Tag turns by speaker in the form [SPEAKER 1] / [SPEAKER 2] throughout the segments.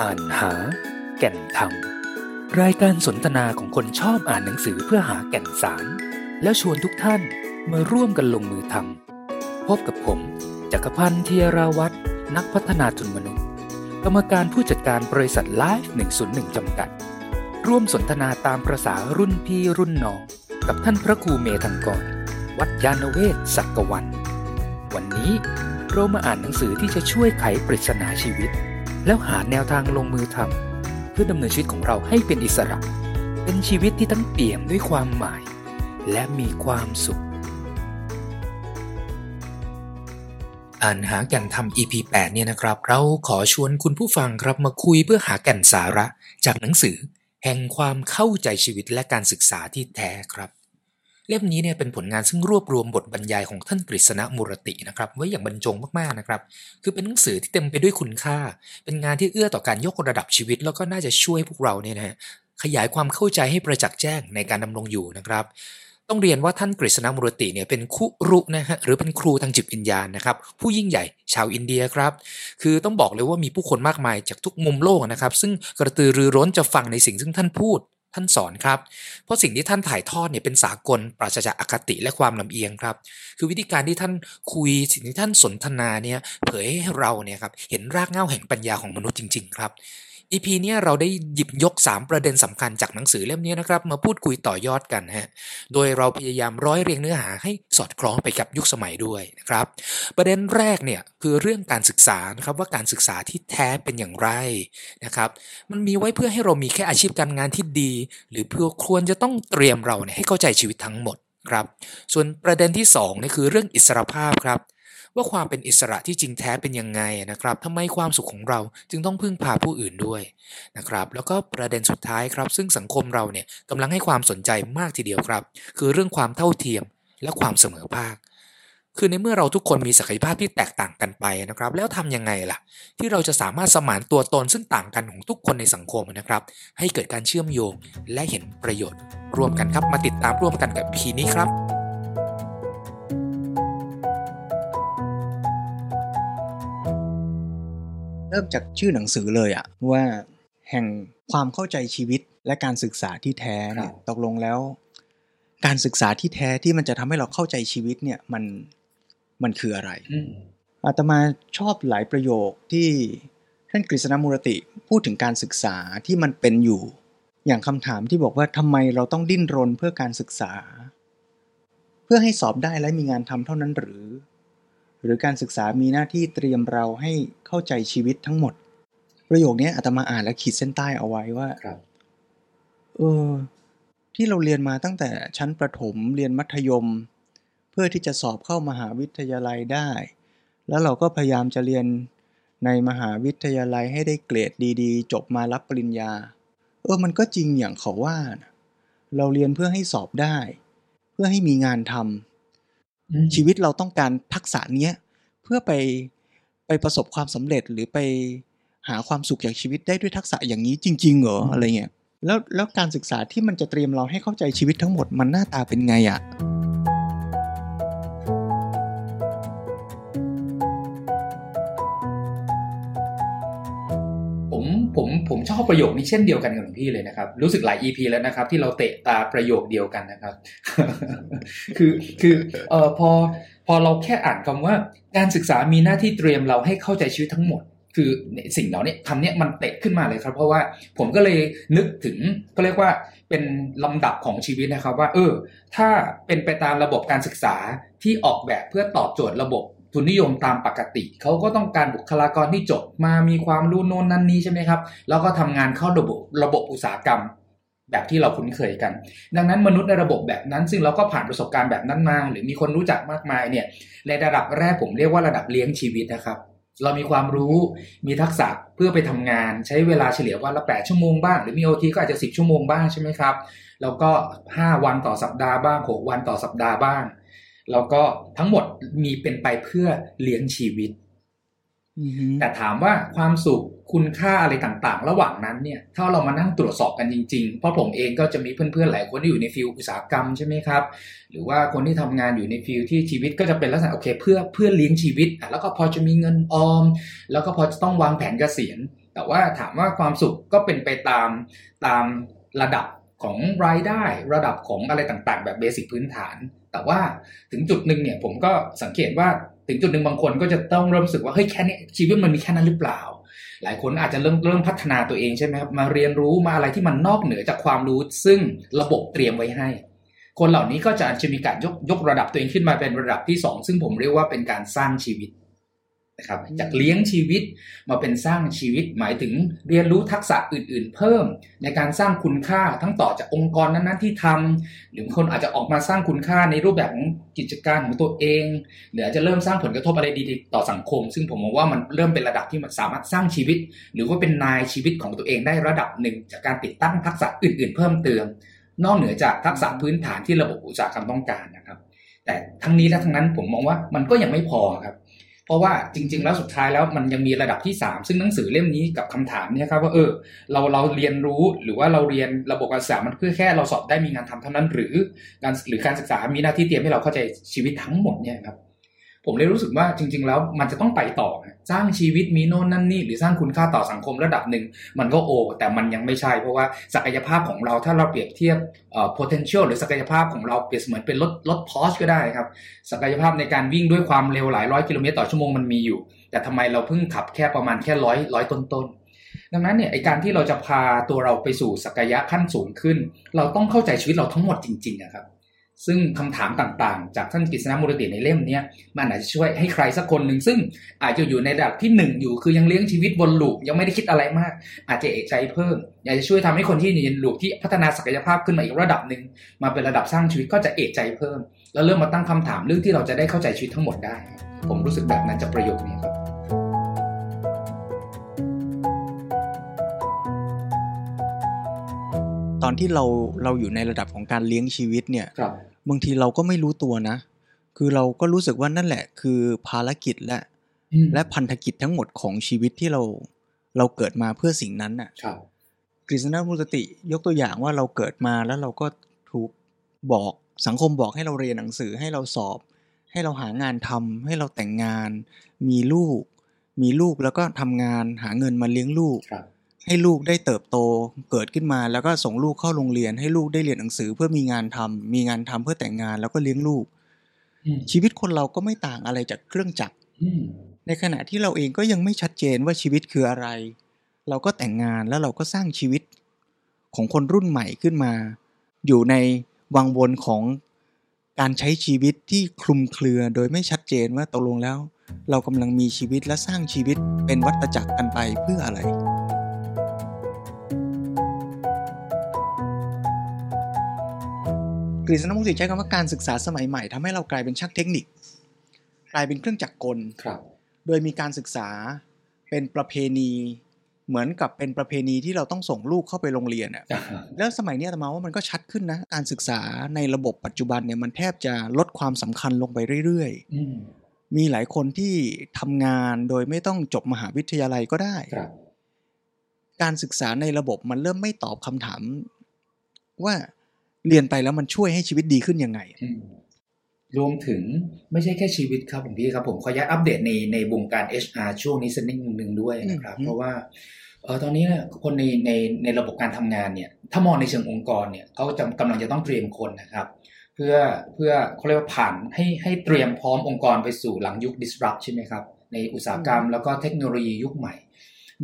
[SPEAKER 1] อ่านหา แก่นธรรม รายการสนทนาของคนชอบอ่านหนังสือเพื่อหาแก่นสาร แล้วชวนทุกท่านมาร่วมกันลงมือทำพบกับผมจักรพันธ์เทียราวัตรนักพัฒนาทุนมนุษย์ กรรมการผู้จัดการบริษัท Life 101 จำกัด ร่วมสนทนาตามประสารุ่นพี่รุ่นน้อง กับท่านพระครูเมธังกร วัดยานเวศสักวัน วันนี้เรามาอ่านหนังสือที่จะช่วยไขปริศนาชีวิต แล้วหาแนวทางลงมือทำเพื่อดำเนินชีวิตของเราให้เป็นอิสระ เป็นชีวิตที่ทั้งเปี่ยมด้วยความหมาย และมีความสุข อ่านหาแก่นธรรม EP 8เนี่ยนะครับ เราขอชวนคุณผู้ฟังครับมาคุยเพื่อหาแก่นสาระ จากหนังสือ แห่งความเข้าใจชีวิตและการศึกษาที่แท้ครับ เล่มนี้เนี่ยเป็นผลงานซึ่งรวบรวมบทบรรยายของท่านกฤษณะมุรตินะครับไว้อย่างบรรจงมากๆนะครับ คือเป็นหนังสือที่เต็มไปด้วยคุณค่า เป็นงานที่เอื้อต่อการยกระดับชีวิต แล้วก็น่าจะช่วยพวกเราเนี่ยนะขยายความเข้าใจให้ประจักษ์แจ้งในการดำรงอยู่นะครับต้องเรียนว่าท่านกฤษณมุรติเนี่ยเป็นคุรุนะฮะหรือเป็นครูทางจิตวิญญาณนะครับผู้ยิ่งใหญ่ชาวอินเดียครับ คือต้องบอกเลยว่ามีผู้คนมากมายจากทุกมุมโลกนะครับ ซึ่งกระตือรือร้นจะฟังในสิ่งซึ่งท่านพูด ท่านสอนครับ เพราะสิ่งที่ท่านถ่ายทอดเนี่ยเป็นสากลปราศจากอคติและความลำเอียงครับ คือวิธีการที่ท่านคุยสิ่งที่ท่านสนทนาเนี่ยเผยให้เราเนี่ยครับเห็นรากเหง้าแห่งปัญญาของมนุษย์จริง ๆ ครับ EP เนี่ยเราได้หยิบยก 3 ประเด็นสำคัญจากหนังสือเล่มนี้นะครับ มาพูดคุยต่อยอดกันฮะโดยเราพยายามร้อยเรียงเนื้อหาให้สอดคล้องไปกับยุคสมัยด้วยนะครับ ประเด็นแรกเนี่ยคือเรื่องการศึกษานะครับว่าการศึกษาที่แท้เป็นอย่างไรนะครับมันมีไว้เพื่อให้เรามีแค่อาชีพการงานที่ดี หรือเพื่อควรจะต้องเตรียมเราเนี่ยให้เข้าใจชีวิตทั้งหมดครับส่วนประเด็นที่2นี่คือเรื่องอิสรภาพครับ ว่าความเป็นอิสระที่จริงแท้เป็นยังไงนะครับทำไมความสุขของเราจึงต้องพึ่งพาผู้อื่นด้วยนะครับ แล้วก็ประเด็นสุดท้ายครับ ซึ่งสังคมเราเนี่ยกำลังให้ความสนใจมากทีเดียวครับ คือเรื่องความเท่าเทียมและความเสมอภาค คือในเมื่อเราทุกคนมีศักยภาพที่แตกต่างกันไปนะครับ แล้วทำยังไงล่ะ ที่เราจะสามารถสมานตัวตนซึ่งต่างกันของทุกคนในสังคมนะครับ ให้เกิดการเชื่อมโยงและเห็นประโยชน์ ร่วมกันครับมาติดตามร่วมกันกับพีนี้ครับ
[SPEAKER 2] เริ่มจากชื่อหนังสือเลยอะว่าแห่งความเข้าใจชีวิตและการศึกษาที่แท้เนี่ย
[SPEAKER 1] ครับ
[SPEAKER 2] ตกลงแล้ว การศึกษาที่แท้ที่มันจะทำให้เราเข้าใจชีวิตเนี่ยมันมันคืออะไรอาตมาชอบหลายประโยคที่ท่านกฤษณมูรติพูดถึงการศึกษาที่มันเป็นอยู่ อย่างคำถามที่บอกว่าทำไมเราต้องดิ้นรนเพื่อการศึกษา เพื่อให้สอบได้และมีงานทำเท่านั้นหรือ หรือการศึกษามีหน้าที่เตรียมเราให้เข้าใจชีวิตทั้งหมด ประโยคนี้อาตมาอ่านและขีดเส้นใต้เอาไว้ว่า
[SPEAKER 1] ครับ
[SPEAKER 2] เออ ที่เราเรียนมาตั้งแต่ชั้นประถมเรียนมัธยม เพื่อที่จะสอบเข้ามหาวิทยาลัยได้ แล้วเราก็พยายามจะเรียนในมหาวิทยาลัยให้ได้เกรดดีๆ จบมารับปริญญา เออมันก็จริงอย่างเขาว่านะเราเรียนเพื่อให้สอบได้ เพื่อให้มีงานทำ ชีวิตเราต้องการทักษะเนี้ยเพื่อไปไปประสบความสำเร็จหรือไปหาความสุขจากชีวิตได้ด้วยทักษะอย่างนี้จริง ๆ เหรออะไรเงี้ยแล้วแล้วการศึกษาที่มันจะเตรียมเราให้เข้าใจชีวิตทั้งหมดมันหน้าตาเป็นไงอะ่ะ
[SPEAKER 3] ผมชอบประโยคนี้เช่นเดียวกันกับหลวงพี่เลยนะครับ รู้สึกหลาย EP แล้วนะครับ ที่เราเตะตาประโยคเดียวกันนะครับ คือคือเอ่อพอพอเราแค่อ่านคำว่า การศึกษามีหน้าที่เตรียมเราให้เข้าใจชีวิตทั้งหมด คือสิ่งเหล่านี้คำนี้มันเตะขึ้นมาเลยครับ เพราะว่าผมก็เลยนึกถึงก็เรียกว่าเป็นลำดับของชีวิตนะครับ ว่า เออ ถ้าเป็นไปตามระบบการศึกษาที่ออกแบบเพื่อตอบโจทย์ระบบ ทุนนิยมตามปกติ เขาก็ต้องการบุคลากรที่จบมามีความรู้โน้นนั่นนี้ใช่ไหมครับ แล้วก็ทำงานเข้าระบบระบบอุตสาหกรรมแบบที่เราคุ้นเคยกัน ดังนั้นมนุษย์ในระบบแบบนั้น ซึ่งเราก็ผ่านประสบการณ์แบบนั้นมา หรือมีคนรู้จักมากมายเนี่ยในระดับแรกผมเรียกว่าระดับเลี้ยงชีวิตนะครับ เรามีความรู้มีทักษะเพื่อไปทำงาน ใช้เวลาเฉลี่ยวันละ8ชั่วโมงบ้าง หรือมีโอทีก็อาจจะ10ชั่วโมงบ้างใช่ไหมครับ แล้วก็5วันต่อสัปดาห์บ้าง6วันต่อสัปดาห์บ้าง แล้วก็ทั้งหมดมีเป็นไปเพื่อเลี้ยงชีวิต
[SPEAKER 2] อือฮึ
[SPEAKER 3] แต่ถามว่าความสุขคุณค่าอะไรต่างๆ ระหว่างนั้นเนี่ยถ้าเรามานั่งตรวจสอบกันจริงๆ เพราะผมเองก็จะมีเพื่อนๆหลายคนที่อยู่ในฟิลอุตสาหกรรมใช่ไหมครับ หรือว่าคนที่ทำงานอยู่ใน field ที่ชีวิตก็จะเป็นลักษณะโอเค เพื่อเพื่อเลี้ยงชีวิตอะแล้วก็พอจะมีเงินออม แล้วก็พอจะต้องวางแผนเกษียณ
[SPEAKER 1] แต่ว่าถามว่าความสุขก็เป็นไปตามตามระดับของรายได้ ระดับของอะไรต่างๆ แบบ basic พื้นฐาน แต่ว่าถึงจุดหนึ่งเนี่ยผมก็สังเกตว่าถึงจุดหนึ่งบางคนก็จะต้องเริ่มรู้สึกว่าเฮ้ยแค่นี้ชีวิตมันมีแค่นั้นหรือเปล่า หลายคนอาจจะเริ่มเริ่มพัฒนาตัวเองใช่ไหมครับมาเรียนรู้มาอะไรที่มันนอกเหนือจากความรู้ ซึ่งระบบเตรียมไว้ให้ คนเหล่านี้ก็จะจะมีการยกยกระดับตัวเองขึ้นมาเป็นระดับที่ 2 ซึ่งผมเรียกว่าเป็นการสร้างชีวิต นะครับจากเลี้ยงชีวิตมาเป็นสร้างชีวิตหมายถึงเรียนรู้ทักษะอื่น ๆ เพิ่ม ในการสร้างคุณค่าทั้งต่อจากองค์กรนั้นๆที่ทำหรือคนอาจจะออกมาสร้างคุณค่าในรูปแบบของกิจการของตัวเองหรืออาจจะเริ่มสร้างผลกระทบอะไรดีๆต่อสังคม ซึ่งผมมองว่ามันเริ่มเป็นระดับที่มันสามารถสร้างชีวิต หรือว่าเป็นนายชีวิตของตัวเองได้ระดับหนึ่งจากการติดตั้งทักษะอื่น ๆ เพิ่มเติมนอกเหนือจากทักษะพื้นฐานที่ระบบอุตสาหกรรมต้องการนะครับ แต่ทั้งนี้และทั้งนั้นผมมองว่ามันก็ยังไม่พอครับ เพราะว่าจริง ๆ แล้วสุดท้ายแล้วมันยังมีระดับที่ 3 ซึ่งหนังสือเล่มนี้กับคำถามเนี่ยครับว่าเออเราเราเรียนรู้หรือว่าเราเรียนระบบการศึกษามันเพื่อแค่เราสอบได้มีงานทำเท่านั้น หรือการหรือการศึกษามีหน้าที่เตรียมให้เราเข้าใจชีวิตทั้งหมดเนี่ยครับ ผมเลยรู้สึกว่าจริง ๆ แล้วมันจะต้องไปต่อ สร้างชีวิตมีโน่นนั่นนี่หรือสร้างคุณค่าต่อสังคมระดับหนึ่ง มันก็โอ แต่มันยังไม่ใช่ เพราะว่าศักยภาพของเราถ้าเราเปรียบเทียบเอ่อ potential หรือศักยภาพของเราเปรียบเสมือนเป็นรถรถพอชก็ได้ครับ ศักยภาพในการวิ่งด้วยความเร็วหลายร้อยกิโลเมตรต่อชั่วโมงมันมีอยู่ แต่ทำไมเราเพิ่งขับแค่ประมาณแค่ร้อยร้อยต้นๆดังนั้นเนี่ยไอการที่เราจะพาตัวเราไปสู่ศักยะขั้นสูงขึ้น เราต้องเข้าใจชีวิตเราทั้งหมดจริงๆนะครับ ซึ่งคำถามต่างๆ จากท่านกฤษณมูลติในเล่มนี้มันอาจจะช่วยให้ใครสักคนหนึ่งซึ่งอาจจะอยู่ในระดับที่หนึ่งอยู่คือยังเลี้ยงชีวิตวนลูปยังไม่ได้คิดอะไรมาก อาจจะเอกใจเพิ่ม อยากจะช่วยทำให้คนที่อยู่ในลูปที่พัฒนาศักยภาพขึ้นมาอีกระดับหนึ่งมาเป็นระดับสร้างชีวิตก็จะเอกใจเพิ่ม แล้วเริ่มมาตั้งคำถามเรื่องที่เราจะได้เข้าใจชีวิตทั้งหมดได้ ผมรู้สึกแบบนั้นจากประโยคนี้ครับ
[SPEAKER 2] ตอนที่เราเราอยู่ในระดับของการเลี้ยงชีวิตเนี่ย
[SPEAKER 1] ครั บ
[SPEAKER 2] บางทีเราก็ไม่รู้ตัวนะ คือเราก็รู้สึกว่านั่นแหละ คือภารกิจและ
[SPEAKER 1] อืม
[SPEAKER 2] และพันธกิจทั้งหมดของชีวิตที่เราเราเกิดมาเพื่อสิ่งนั้นน่ะ
[SPEAKER 1] ครับ
[SPEAKER 2] กฤษณมุสติยกตัวอย่างว่าเราเกิดมาแล้วเราก็ถูกบอกสังคมบอกให้เราเรียนหนังสือให้เราสอบ ให้เราหางานทำให้เราแต่งงาน มีลูก มีลูกแล้วก็ทำงานหาเงินมาเลี้ยงลูก
[SPEAKER 1] ครับ
[SPEAKER 2] ให้ลูกได้เติบโตเกิดขึ้นมาแล้วก็ส่งลูกเข้าโรงเรียน ให้ลูกได้เรียนหนังสือเพื่อมีงานทำมีงานทำเพื่อแต่งงานแล้วก็เลี้ยงลูก
[SPEAKER 1] อืม
[SPEAKER 2] ชีวิตคนเราก็ไม่ต่างอะไรจากเครื่องจักร
[SPEAKER 1] อืม
[SPEAKER 2] ในขณะที่เราเองก็ยังไม่ชัดเจนว่าชีวิตคืออะไร เราก็แต่งงานแล้วเราก็สร้างชีวิตของคนรุ่นใหม่ขึ้นมา อยู่ในวังวนของการใช้ชีวิตที่คลุมเครือโดยไม่ชัดเจนว่าตกลงแล้ว เรากำลังมีชีวิตและสร้างชีวิตเป็นวัฏจักรกันไปเพื่ออะไร ฤษณมุสิใช้คำว่าการศึกษาสมัยใหม่ทำให้เรากลายเป็นช่างเทคนิค กลายเป็นเครื่องจักรกล
[SPEAKER 1] ครับ
[SPEAKER 2] โดยมีการศึกษาเป็นประเพณีเหมือนกับเป็นประเพณีที่เราต้องส่งลูกเข้าไปโรงเรียนอะแล้วสมัยเนี้ยอาตมาว่ามันก็ชัดขึ้นนะ การศึกษาในระบบปัจจุบันเนี่ยมันแทบจะลดความสำคัญลงไปเรื่อย
[SPEAKER 1] อืม
[SPEAKER 2] ๆมีหลายคนที่ทำงานโดยไม่ต้องจบมหาวิทยาลัยก็ได้
[SPEAKER 1] ครับ
[SPEAKER 2] การศึกษาในระบบมันเริ่มไม่ตอบคำถาม ว่า เรียนไปแล้วมันช่วยให้ชีวิตดีขึ้นยังไง
[SPEAKER 1] อืมรวมถึงไม่ใช่แค่ชีวิตครับผมพี่ครับ ผมขออนุญาตอัปเดตในในวงการ HR ช่วงนี้สักนิดหนึ่งด้วยนะครับ
[SPEAKER 2] อืม
[SPEAKER 1] เพราะว่าเออตอนนี้เนี่ยคนในในในระบบการทำงานเนี่ยถ้ามองในเชิงองค์กรเนี่ยเขาจะกำลังจะต้องเตรียมคนนะครับ เพื่อเพื่อเขาเรียกว่าผ่านให้ให้เตรียมพร้อมองค์กรไปสู่หลังยุค disrupt ใช่ไหมครับ ในอุตสาหกรรมแล้วก็เทคโนโลยียุคใหม่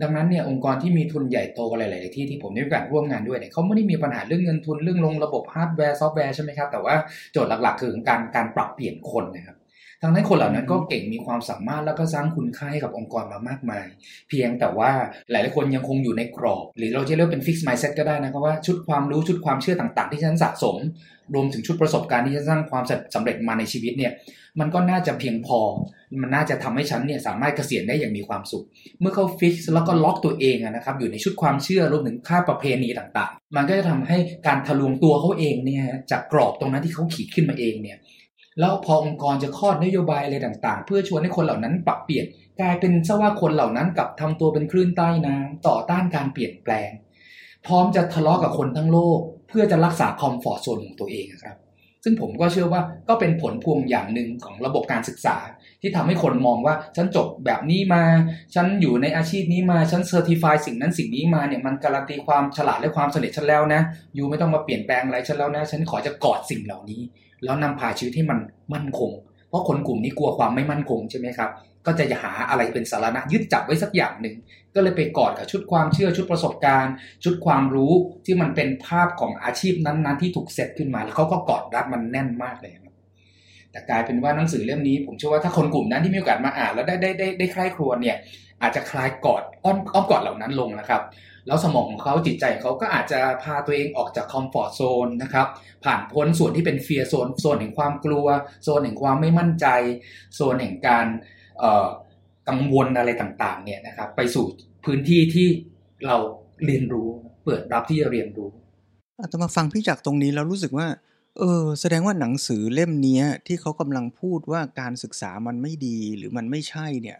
[SPEAKER 1] ดังนั้นเนี่ยองค์กรที่มีทุนใหญ่โตหลาย ๆ ที่ที่ผมได้มีโอกาสร่วมงานด้วยเนี่ยเขาไม่ได้มีปัญหาเรื่องเงินทุนเรื่องลงระบบฮาร์ดแวร์ซอฟต์แวร์ใช่ไหมครับแต่ว่าโจทย์หลัก ๆ คือการการปรับเปลี่ยนคนนะครับทั้งนั้นคนเหล่านั้นก็เก่งมีความสามารถแล้วก็สร้างคุณค่าให้กับองค์กรมามากมาย เพียงแต่ว่าหลาย ๆ คนยังคงอยู่ในกรอบ หรือเราจะเรียกเป็น fixed mindset ก็ได้นะครับว่าชุดความรู้ชุดความเชื่อต่าง ๆ ที่ฉันสะสม รวมถึงชุดประสบการณ์ที่ฉันสร้างความสำเร็จมาในชีวิตเนี่ยมันก็น่าจะเพียงพอ มันน่าจะทำให้ฉันเนี่ยสามารถเกษียณได้อย่างมีความสุข เมื่อเขาฟิกแล้วก็ล็อกตัวเองอะนะครับอยู่ในชุดความเชื่อรวมถึงค่าประเพณีต่างๆ มันก็จะทำให้การทะลวงตัวเขาเองเนี่ยจากกรอบตรงนั้นที่เขาขีดขึ้นมาเองเนี่ยแล้วพอองค์กรจะคลอดนโยบายอะไรต่างๆ เพื่อชวนให้คนเหล่านั้นปรับเปลี่ยน กลายเป็นซะว่าคนเหล่านั้นกลับทำตัวเป็นคลื่นใต้น้ำต่อต้านการเปลี่ยนแปลง พร้อมจะทะเลาะกับคนทั้งโลก เพื่อจะรักษา comfort zone ของตัวเองครับ ซึ่งผมก็เชื่อว่าก็เป็นผลพวงอย่างหนึ่งของระบบการศึกษา ที่ทำให้คนมองว่าฉันจบแบบนี้มา ฉันอยู่ในอาชีพนี้มา ฉัน certify สิ่งนั้นสิ่งนี้มาเนี่ยมันการันตีความฉลาดและความสำเร็จฉันแล้วนะ you ไม่ต้องมาเปลี่ยนแปลงอะไรฉันแล้วนะ ฉันขอจะกอดสิ่งเหล่านี้ แล้วนำพาชีวิตให้มันมั่นคง เพราะคนกลุ่มนี้กลัวความไม่มั่นคงใช่ไหมครับ ก็จะหาอะไรเป็นสรณะยึดจับไว้สักอย่างหนึ่ง ก็เลยไปกอดกับชุดความเชื่อชุดประสบการณ์ ชุดความรู้ที่มันเป็นภาพของอาชีพนั้นๆ ที่ถูกเซตขึ้นมา แล้วเขาก็กอดรับมันแน่นมากเลยครับ แต่กลายเป็นว่าหนังสือเล่มนี้ ผมเชื่อว่าถ้าคนกลุ่มนั้นที่มีโอกาสมาอ่านแล้วได้ได้ได้ได้คลายครวญเนี่ย อาจจะคลายกอดอ้อมอ้อมกอดเหล่านั้นลงนะครับ แล้วสมองของเขาจิตใจเขาก็อาจจะพาตัวเองออกจากคอมฟอร์ทโซนนะครับผ่านพ้นส่วนที่เป็นเฟียร์โซนโซนแห่งความกลัว โซนแห่งความไม่มั่นใจ โซนแห่งการกังวลอะไรต่างๆเนี่ยนะครับไปสู่พื้นที่ที่เราเรียนรู้เปิดรับที่จะเรียนรู้
[SPEAKER 2] อาตมาฟังพี่จักตรงนี้แล้วรู้สึกว่าเออแสดงว่าหนังสือเล่มนี้ที่เขากำลังพูดว่าการศึกษามันไม่ดีหรือมันไม่ใช่เนี่ย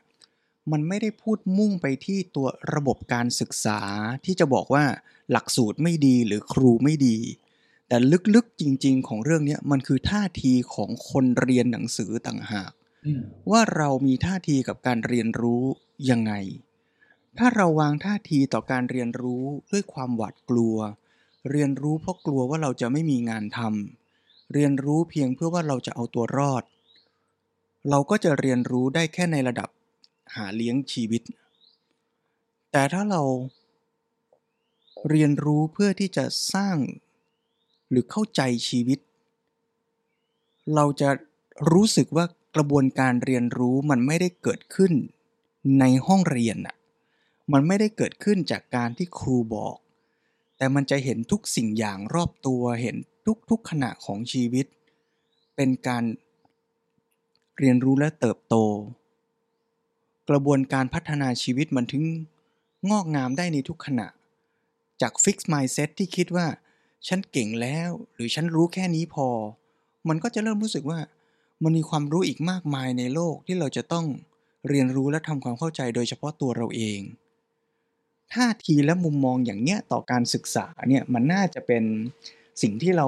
[SPEAKER 2] มันไม่ได้พูดมุ่งไปที่ตัวระบบการศึกษาที่จะบอกว่าหลักสูตรไม่ดีหรือครูไม่ดี แต่ลึกๆจริง ๆ ของเรื่องนี้มันคือท่าทีของคนเรียนหนังสือต่างหาก ว่าเรามีท่าทีกับการเรียนรู้ยังไง ถ้าเราวางท่าทีต่อการเรียนรู้ด้วยความหวาดกลัว เรียนรู้เพราะกลัวว่าเราจะไม่มีงานทำเรียนรู้เพียงเพื่อว่าเราจะเอาตัวรอด เราก็จะเรียนรู้ได้แค่ในระดับ หาเลี้ยงชีวิต แต่ถ้าเราเรียนรู้เพื่อที่จะสร้างหรือเข้าใจชีวิต เราจะรู้สึกว่ากระบวนการเรียนรู้มันไม่ได้เกิดขึ้นในห้องเรียนอะมันไม่ได้เกิดขึ้นจากการที่ครูบอก แต่มันจะเห็นทุกสิ่งอย่างรอบตัวเห็นทุกๆขณะของชีวิต เป็นการเรียนรู้และเติบโต กระบวนการพัฒนาชีวิตมันถึงงอกงามได้ในทุกขณะ จากฟิกซ์มายเซตที่คิดว่า ฉันเก่งแล้ว หรือฉันรู้แค่นี้พอ มันก็จะเริ่มรู้สึกว่า มันมีความรู้อีกมากมายในโลกที่เราจะต้องเรียนรู้และทำความเข้าใจโดยเฉพาะตัวเราเองท่าทีและมุมมองอย่างเนี้ยต่อการศึกษาเนี่ยมันน่าจะเป็นสิ่งที่เรา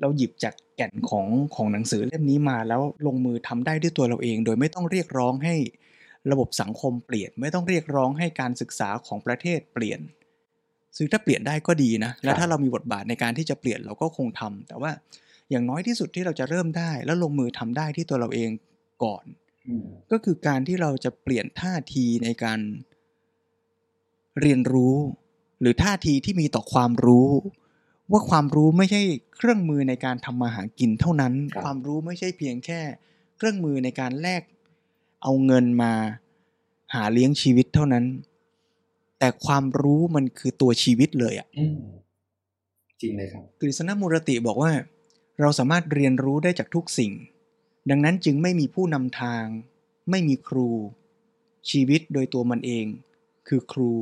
[SPEAKER 2] เราหยิบจากแก่นของของหนังสือเล่มนี้มาแล้วลงมือทำได้ด้วยตัวเราเอง โดยไม่ต้องเรียกร้องให้ ระบบสังคมเปลี่ยนไม่ต้องเรียกร้องให้การศึกษาของประเทศเปลี่ยน ซึ่งถ้าเปลี่ยนได้ก็ดีนะ และถ้าเรามีบทบาทในการที่จะเปลี่ยนเราก็คงทำแต่ว่าอย่างน้อยที่สุดที่เราจะเริ่มได้ แล้วลงมือทำได้ที่ตัวเราเองก่อน ก็คือการที่เราจะเปลี่ยนท่าทีในการเรียนรู้ หรือท่าทีที่มีต่อความรู้ ว่าความรู้ไม่ใช่เครื่องมือในการทำมาหากินเท่านั้น ความรู้ไม่ใช่เพียงแค่ เครื่องมือในการแลก เอาเงินมาหาเลี้ยงชีวิตเท่านั้น แต่ความรู้มันคือตัวชีวิตเลยอะ่ะ
[SPEAKER 1] จริงเลยครับ
[SPEAKER 2] กฤษณมูรติบอกว่า เราสามารถเรียนรู้ได้จากทุกสิ่ง ดังนั้นจึงไม่มีผู้นำทาง ไม่มีครู ชีวิตโดยตัวมันเอง คือครู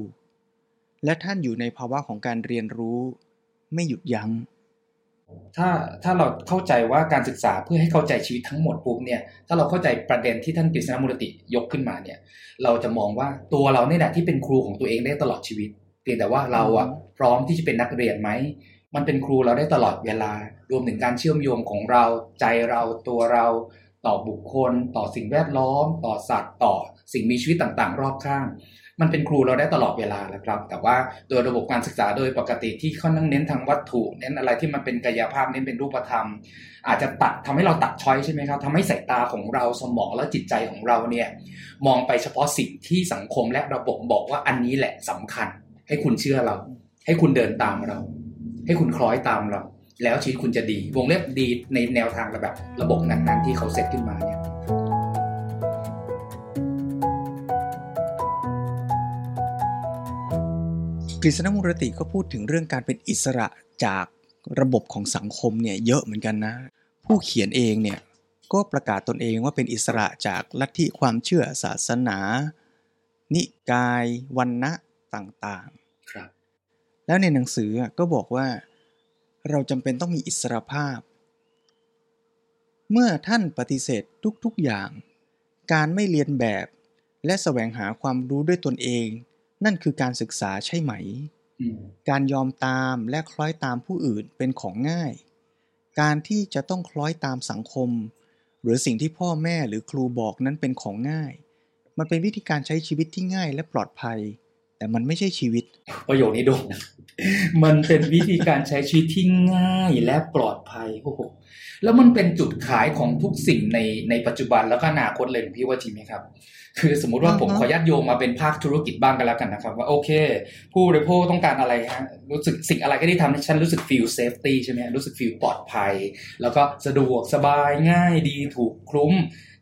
[SPEAKER 2] และท่านอยู่ในภาวะของการเรียนรู้ ไม่หยุดยัง้ง
[SPEAKER 1] ถ้าถ้าเราเข้าใจว่าการศึกษาเพื่อให้เข้าใจชีวิตทั้งหมดปุ๊บเนี่ย ถ้าเราเข้าใจประเด็นที่ท่านกฤษณมูลติยกขึ้นมาเนี่ย เราจะมองว่าตัวเราเนี่ยแหละที่เป็นครูของตัวเองได้ตลอดชีวิต เพียงแต่ว่าเราอะพร้อมที่จะเป็นนักเรียนไหม มันเป็นครูเราได้ตลอดเวลา รวมถึงการเชื่อมโยงของเราใจเราตัวเรา ต่อบุคคล ต่อสิ่งแวดล้อม ต่อสัตว์ต่อสิ่งมีชีวิตต่างๆ รอบข้าง มันเป็นครูเราได้ตลอดเวลาแหละครับ แต่ว่าโดยระบบการศึกษาโดยปกติที่ค่อนข้างเน้นทางวัตถุ เน้นอะไรที่มันเป็นกายภาพเน้นเป็นรูปธรรม อาจจะตัดทำให้เราตัดช้อยใช่ไหมครับทำให้สายตาของเราสมองและจิตใจของเราเนี่ยมองไปเฉพาะสิ่งที่สังคมและระบบบอกว่าอันนี้แหละสำคัญ ให้คุณเชื่อเรา ให้คุณเดินตามเรา ให้คุณคล้อยตามเรา แล้วชีวิตคุณจะดีวงเล็บดีในแนวทางระแบบระบบนั้นๆที่เขาเซตขึ้นมาเนี่ย
[SPEAKER 2] กฤษณมุรติก็พูดถึงเรื่องการเป็นอิสระจากระบบของสังคมเนี่ยเยอะเหมือนกันนะ ผู้เขียนเองเนี่ยก็ประกาศตนเองว่าเป็นอิสระจากลัทธิความเชื่อศาสนา นิกายวันนะต่างแล้วในหนังสือก็บอกว่าเราจำเป็นต้องมีอิสรภาพ เมื่อท่านปฏิเสธทุกๆอย่าง การไม่เรียนแบบ และแสวงหาความรู้ด้วยตนเอง นั่นคือการศึกษาใช่ไหม การยอมตามและคล้อยตามผู้อื่นเป็นของง่าย การที่จะต้องคล้อยตามสังคม หรือสิ่งที่พ่อแม่หรือครูบอกนั้นเป็นของง่าย มันเป็นวิธีการใช้ชีวิตที่ง่ายและปลอดภัย แต่มันไม่ใช่ชีวิต
[SPEAKER 1] ประโยคนี้โดนนะมันเป็นวิธีการใช้ชีวิตที่ง่ายและปลอดภัยโอ้โหแล้วมันเป็นจุดขายของทุกสิ่งในในปัจจุบันแล้วก็อนาคตเลยพี่ว่าจริงไหมครับ คือสมมุติว่าผม
[SPEAKER 2] อ่าฮะ
[SPEAKER 1] ขอยัดโยงมาเป็นภาคธุรกิจบ้างกันแล้วกันนะครับ ว่าโอเค ผู้บริโภคต้องการอะไรฮะรู้สึกสิ่งอะไรก็ที่ทำให้ฉันรู้สึก feel safety ใช่ไหมรู้สึก feel ปลอดภัย แล้วก็สะดวกสบายง่ายดีถูกคลุ้ม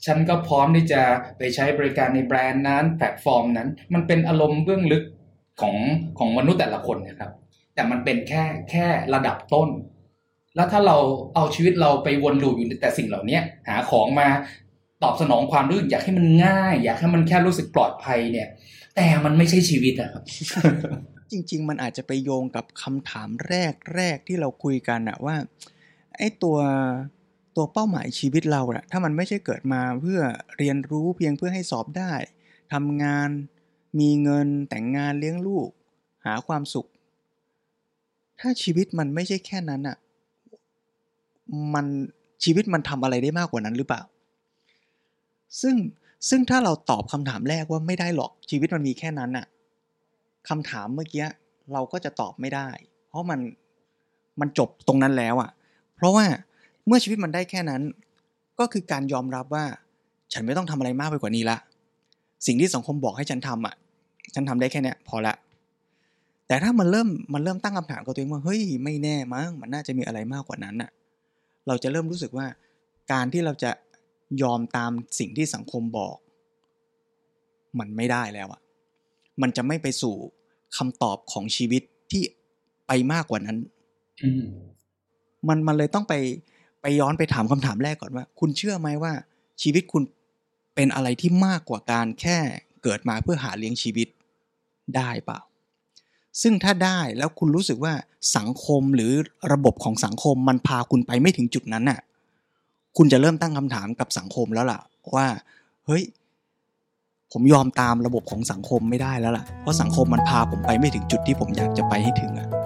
[SPEAKER 1] ฉันก็พร้อมที่จะไปใช้บริการในแบรนด์นั้น แพลตฟอร์มนั้น มันเป็นอารมณ์เบื้องลึกของของมนุษย์แต่ละคนนะครับ แต่มันเป็นแค่แค่ระดับต้น แล้วถ้าเราเอาชีวิตเราไปวนลูปอยู่แต่สิ่งเหล่านี้หาของมาตอบสนองความรู้สึกอยากให้มันง่าย อยากให้มันแค่รู้สึกปลอดภัยเนี่ย แต่มันไม่ใช่ชีวิตนะครับ
[SPEAKER 2] จริง ๆ มันอาจจะไปโยงกับคำถามแรกแรกที่เราคุยกันอะว่าไอ้ตัว ตัวเป้าหมายชีวิตเราอะถ้ามันไม่ใช่เกิดมาเพื่อเรียนรู้เพียงเพื่อให้สอบได้ทำงาน มีเงินแต่งงานเลี้ยงลูก หาความสุข ถ้าชีวิตมันไม่ใช่แค่นั้นอะมันชีวิตมันทำอะไรได้มากกว่านั้นหรือเปล่า ซึ่งซึ่งถ้าเราตอบคำถามแรกว่าไม่ได้หรอกชีวิตมันมีแค่นั้นอะคำถามเมื่อกี้เราก็จะตอบไม่ได้ เพราะมันมันจบตรงนั้นแล้วอะเพราะว่า เมื่อชีวิตมันได้แค่นั้น ก็คือการยอมรับว่า ฉันไม่ต้องทำอะไรมากไปกว่านี้ละ สิ่งที่สังคมบอกให้ฉันทำอะฉันทำได้แค่เนี้ยพอละ แต่ถ้ามันเริ่มมันเริ่มตั้งคำถามกับตัวเองว่าเฮ้ยไม่แน่มั้งมันน่าจะมีอะไรมากกว่านั้นอะเราจะเริ่มรู้สึกว่า การที่เราจะยอมตามสิ่งที่สังคมบอก มันไม่ได้แล้วอะมันจะไม่ไปสู่คำตอบของชีวิตที่ไปมากกว่านั้น
[SPEAKER 1] อืม
[SPEAKER 2] มันมันเลยต้องไป ไปย้อนไปถามคำถามแรกก่อนว่า คุณเชื่อไหมว่า ชีวิตคุณเป็นอะไรที่มากกว่าการแค่เกิดมาเพื่อหาเลี้ยงชีวิตได้เปล่า ซึ่งถ้าได้แล้วคุณรู้สึกว่าสังคมหรือระบบของสังคมมันพาคุณไปไม่ถึงจุดนั้นน่ะ คุณจะเริ่มตั้งคำถามกับสังคมแล้วล่ะ ว่า เฮ้ย ผมยอมตามระบบของสังคมไม่ได้แล้วล่ะ เพราะสังคมมันพาผมไปไม่ถึงจุดที่ผมอยากจะไปให้ถึงอะ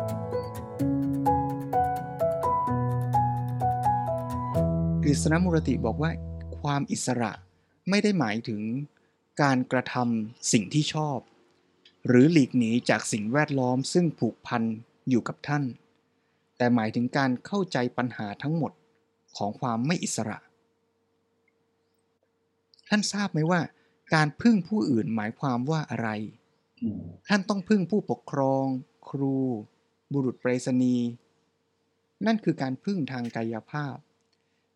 [SPEAKER 2] กฤษณมูรติบอกว่าความอิสระไม่ได้หมายถึงการกระทำสิ่งที่ชอบ หรือหลีกหนีจากสิ่งแวดล้อมซึ่งผูกพันอยู่กับท่าน แต่หมายถึงการเข้าใจปัญหาทั้งหมดของความไม่อิสระ ท่านทราบไหมว่า การพึ่งผู้อื่นหมายความว่าอะไร ท่านต้องพึ่งผู้ปกครอง ครู บุรุษไปรษณีย์นั่นคือการพึ่งทางกายภาพ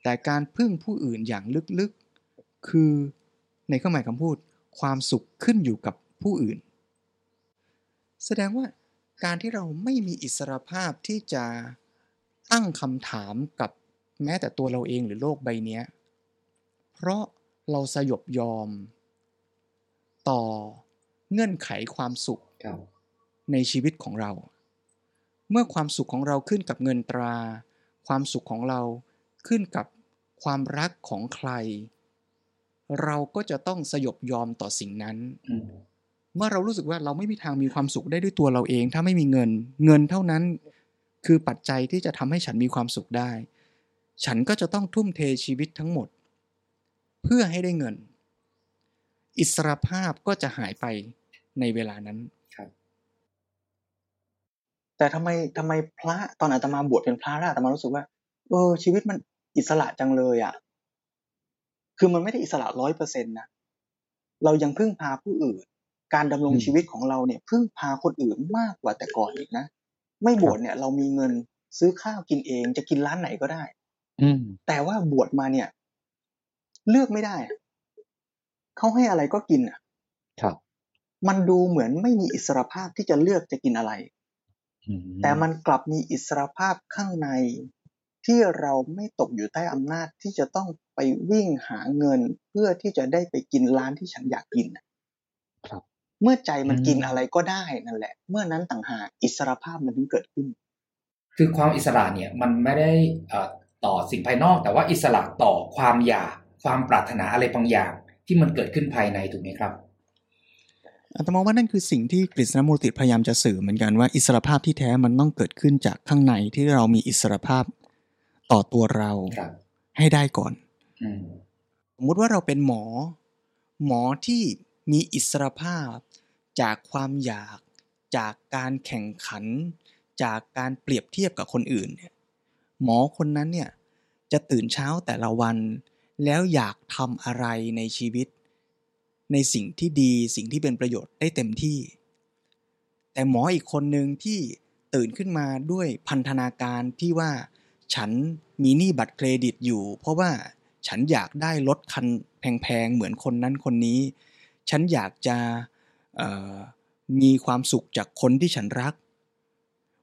[SPEAKER 2] แต่การพึ่งผู้อื่นอย่างลึกๆ คือในเครื่องหมายคำพูด ความสุขขึ้นอยู่กับผู้อื่น แสดงว่าการที่เราไม่มีอิสรภาพที่จะตั้งคำถามกับแม้แต่ตัวเราเองหรือโลกใบเนี้ยเพราะเราสยบยอม ต่อเงื่อนไขความสุข
[SPEAKER 1] ครับ
[SPEAKER 2] ในชีวิตของเรา เมื่อความสุขของเราขึ้นกับเงินตรา ความสุขของเราขึ้นกับ ความรักของใคร เราก็จะต้องสยบยอมต่อสิ่งนั้น
[SPEAKER 1] อืม
[SPEAKER 2] เมื่อเรารู้สึกว่าเราไม่มีทางมีความสุขได้ด้วยตัวเราเอง ถ้าไม่มีเงิน เงินเท่านั้น คือปัจจัยที่จะทำให้ฉันมีความสุขได้ ฉันก็จะต้องทุ่มเทชีวิตทั้งหมด เพื่อให้ได้เงิน อิสรภาพก็จะหายไปในเวลานั้น
[SPEAKER 1] ครับ
[SPEAKER 2] แต่ทำไมทำไมพระตอนอาตมาบวชเป็นพระแล้วอาตมารู้สึกว่าเออชีวิตมัน อิสระจังเลยอะ่ะ คือมันไม่ได้อิสระร้อยเปอร์เซ็นต์นะ เรายังพึ่งพาผู้อื่น การดำรง
[SPEAKER 1] อืม
[SPEAKER 2] ชีวิตของเราเนี่ย พึ่งพาคนอื่นมากกว่าแต่ก่อนอีกนะ ไม่บวชเนี่ย เรามีเงินซื้อข้าวกินเองจะกินร้านไหนก็ได้
[SPEAKER 1] อืม
[SPEAKER 2] แต่ว่าบวชมาเนี่ย เลือกไม่ได้อะเขาให้อะไรก็กินอะ
[SPEAKER 1] ครับ
[SPEAKER 2] มันดูเหมือนไม่มีอิสรภาพที่จะเลือกจะกินอะไร
[SPEAKER 1] อืม
[SPEAKER 2] แต่มันกลับมีอิสรภาพข้างใน ที่เราไม่ตกอยู่ใต้อำนาจที่จะต้องไปวิ่งหาเงิน เพื่อที่จะได้ไปกินร้านที่ฉันอยากกินน่ะ
[SPEAKER 1] ครับ
[SPEAKER 2] เมื่อใจมัน
[SPEAKER 1] อืม
[SPEAKER 2] กินอะไรก็ได้นั่นแหละ เมื่อนั้นต่างหากอิสรภาพมันถึงเกิดขึ้น
[SPEAKER 1] คือความอิสระเนี่ยมันไม่ได้เอ่อต่อสิ่งภายนอก แต่ว่าอิสระต่อความอยากความปรารถนาอะไรบางอย่าง ที่มันเกิดขึ้นภายในถูกไหมครับ
[SPEAKER 2] อาตมาว่านั่นคือสิ่งที่กฤษณมูลติพยายามจะสื่อเหมือนกันว่าอิสรภาพที่แท้มันต้องเกิดขึ้นจากข้างในที่เรามีอิสรภาพ ต่อตัวเรา
[SPEAKER 1] ครับ
[SPEAKER 2] ให้ได้ก่อน
[SPEAKER 1] อืม
[SPEAKER 2] สมมุติว่าเราเป็นหมอ หมอที่มีอิสรภาพ จากความอยากจากการแข่งขัน จากการเปรียบเทียบกับคนอื่นเนี่ยหมอคนนั้นเนี่ยจะตื่นเช้าแต่ละวัน แล้วอยากทำอะไรในชีวิต ในสิ่งที่ดีสิ่งที่เป็นประโยชน์ได้เต็มที่ แต่หมออีกคนหนึ่งที่ตื่นขึ้นมาด้วยพันธนาการที่ว่า ฉันมีหนี้บัตรเครดิตอยู่ เพราะว่าฉันอยากได้รถคันแพงๆเหมือนคนนั้นคนนี้ ฉันอยากจะมีความสุขจากคนที่ฉันรัก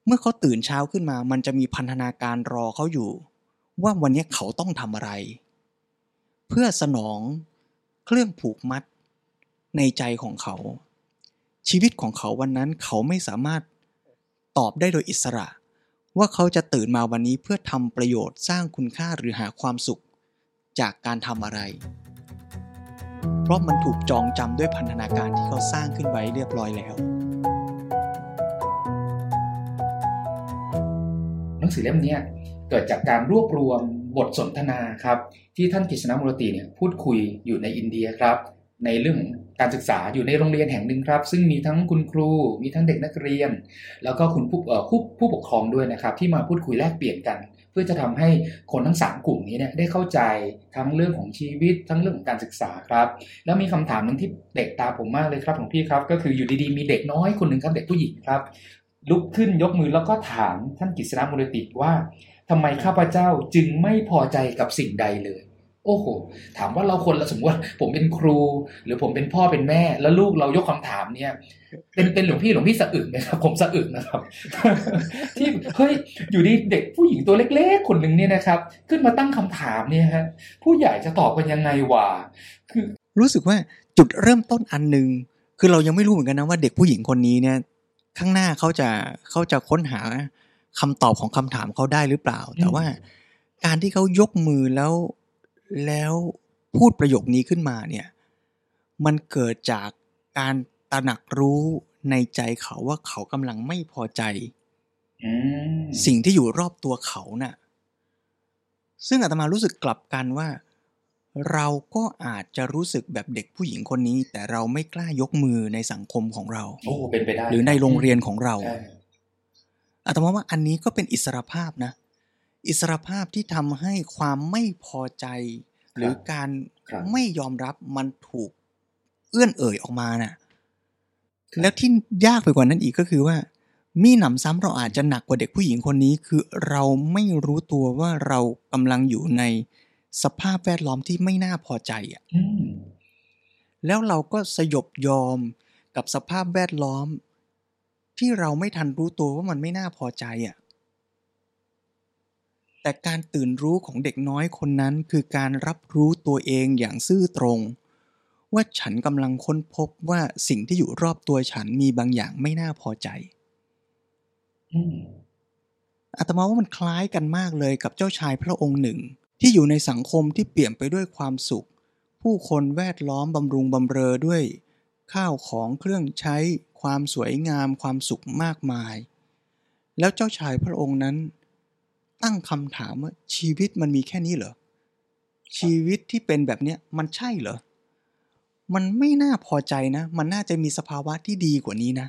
[SPEAKER 2] เมื่อเขาตื่นเช้าขึ้นมา มันจะมีพันธนาการรอเขาอยู่ ว่าวันนี้เขาต้องทำอะไร เพื่อสนองเครื่องผูกมัดในใจของเขา ชีวิตของเขาวันนั้นเขาไม่สามารถตอบได้โดยอิสระ ว่าเขาจะตื่นมาวันนี้เพื่อทำประโยชน์สร้างคุณค่าหรือหาความสุข จากการทำอะไร เพราะมันถูกจองจำด้วยพันธนาการที่เขาสร้างขึ้นไว้เรียบร้อยแล้ว
[SPEAKER 1] หนังสือเล่มนี้เกิดจากการรวบรวมบทสนทนาครับ ที่ท่านกฤษณมุรติเนี่ยพูดคุยอยู่ในอินเดียครับ ในเรื่องการศึกษาอยู่ในโรงเรียนแห่งหนึ่งครับ ซึ่งมีทั้งคุณครู มีทั้งเด็กนักเรียน แล้วก็คุณผู้ผู้ผู้ปกครองด้วยนะครับ ที่มาพูดคุยแลกเปลี่ยนกัน เพื่อจะทำให้คนทั้งสามกลุ่มนี้เนี่ยได้เข้าใจทั้งเรื่องของชีวิต ทั้งเรื่องของการศึกษาครับ แล้วมีคำถามหนึ่งที่เด็กตาผมมากเลยครับของพี่ครับ ก็คืออยู่ดีๆมีเด็กน้อยคนหนึ่งครับ เด็กผู้หญิงครับ ลุกขึ้นยกมือแล้วก็ถามท่านกฤษณมุรติว่าทำไมข้าพเจ้าจึงไม่พอใจกับสิ่งใดเลย โอ้โห ถามว่าเราคนละสมมติว่าผมเป็นครู หรือผมเป็นพ่อเป็นแม่ แล้วลูกเรายกคำถามเนี่ย เป็นเป็นหลวงพี่หลวงพี่สะอึกไหมครับ ผมสะอึกนะครับ ที่เฮ้ยอยู่ดีเด็กผู้หญิงตัวเล็ก ๆ คนหนึ่งเนี่ยนะครับ ขึ้นมาตั้งคำถามเนี่ยฮะผู้ใหญ่จะตอบกันยังไงวะคือ
[SPEAKER 2] รู้สึกว่าจุดเริ่มต้นอันหนึ่งคือเรายังไม่รู้เหมือนกันนะว่าเด็กผู้หญิงคนนี้เนี่ย ข้างหน้าเขาจะเขาจะค้นหาคำตอบของคำถามเขาได้หรือเปล่า แต่ว่าการที่เขายกมือแล้ว แล้วพูดประโยคนี้ขึ้นมาเนี่ย มันเกิดจากการตระหนักรู้ในใจเขาว่าเขากำลังไม่พอใจ
[SPEAKER 1] อืม
[SPEAKER 2] สิ่งที่อยู่รอบตัวเขาน่ะ ซึ่งอาตมารู้สึกกลับกันว่า เราก็อาจจะรู้สึกแบบเด็กผู้หญิงคนนี้ แต่เราไม่กล้ายกมือในสังคมของเรา
[SPEAKER 1] โอ้เป็นไปได้
[SPEAKER 2] หรือในโรงเรียนของเรา
[SPEAKER 1] ใช่
[SPEAKER 2] อาตมาว่าอันนี้ก็เป็นอิสรภาพนะ อิสรภาพที่ทำให้ความไม่พอใจ หรือการ
[SPEAKER 1] ครับ
[SPEAKER 2] ไม่ยอมรับมันถูกเอื้อนเอ่ยออกมาน่ะ
[SPEAKER 1] ครับ
[SPEAKER 2] แล้วที่ยากไปกว่านั้นอีกก็คือว่า มีหนำซ้ำเราอาจจะหนักกว่าเด็กผู้หญิงคนนี้คือเราไม่รู้ตัวว่าเรากำลังอยู่ในสภาพแวดล้อมที่ไม่น่าพอใจอะ
[SPEAKER 1] อืม
[SPEAKER 2] แล้วเราก็สยบยอมกับสภาพแวดล้อม ที่เราไม่ทันรู้ตัวว่ามันไม่น่าพอใจอะ แต่การตื่นรู้ของเด็กน้อยคนนั้นคือการรับรู้ตัวเองอย่างซื่อตรง ว่าฉันกำลังค้นพบว่าสิ่งที่อยู่รอบตัวฉันมีบางอย่างไม่น่าพอใจ
[SPEAKER 1] อืม
[SPEAKER 2] อาตมาว่ามันคล้ายกันมากเลยกับเจ้าชายพระองค์หนึ่ง ที่อยู่ในสังคมที่เปี่ยมไปด้วยความสุข ผู้คนแวดล้อมบำรุงบำเรอด้วย ข้าวของเครื่องใช้ ความสวยงาม ความสุขมากมาย แล้วเจ้าชายพระองค์นั้น ตั้งคำถามว่าชีวิตมันมีแค่นี้เหรอ ชีวิตที่เป็นแบบเนี้ยมันใช่เหรอ มันไม่น่าพอใจนะ มันน่าจะมีสภาวะที่ดีกว่านี้นะ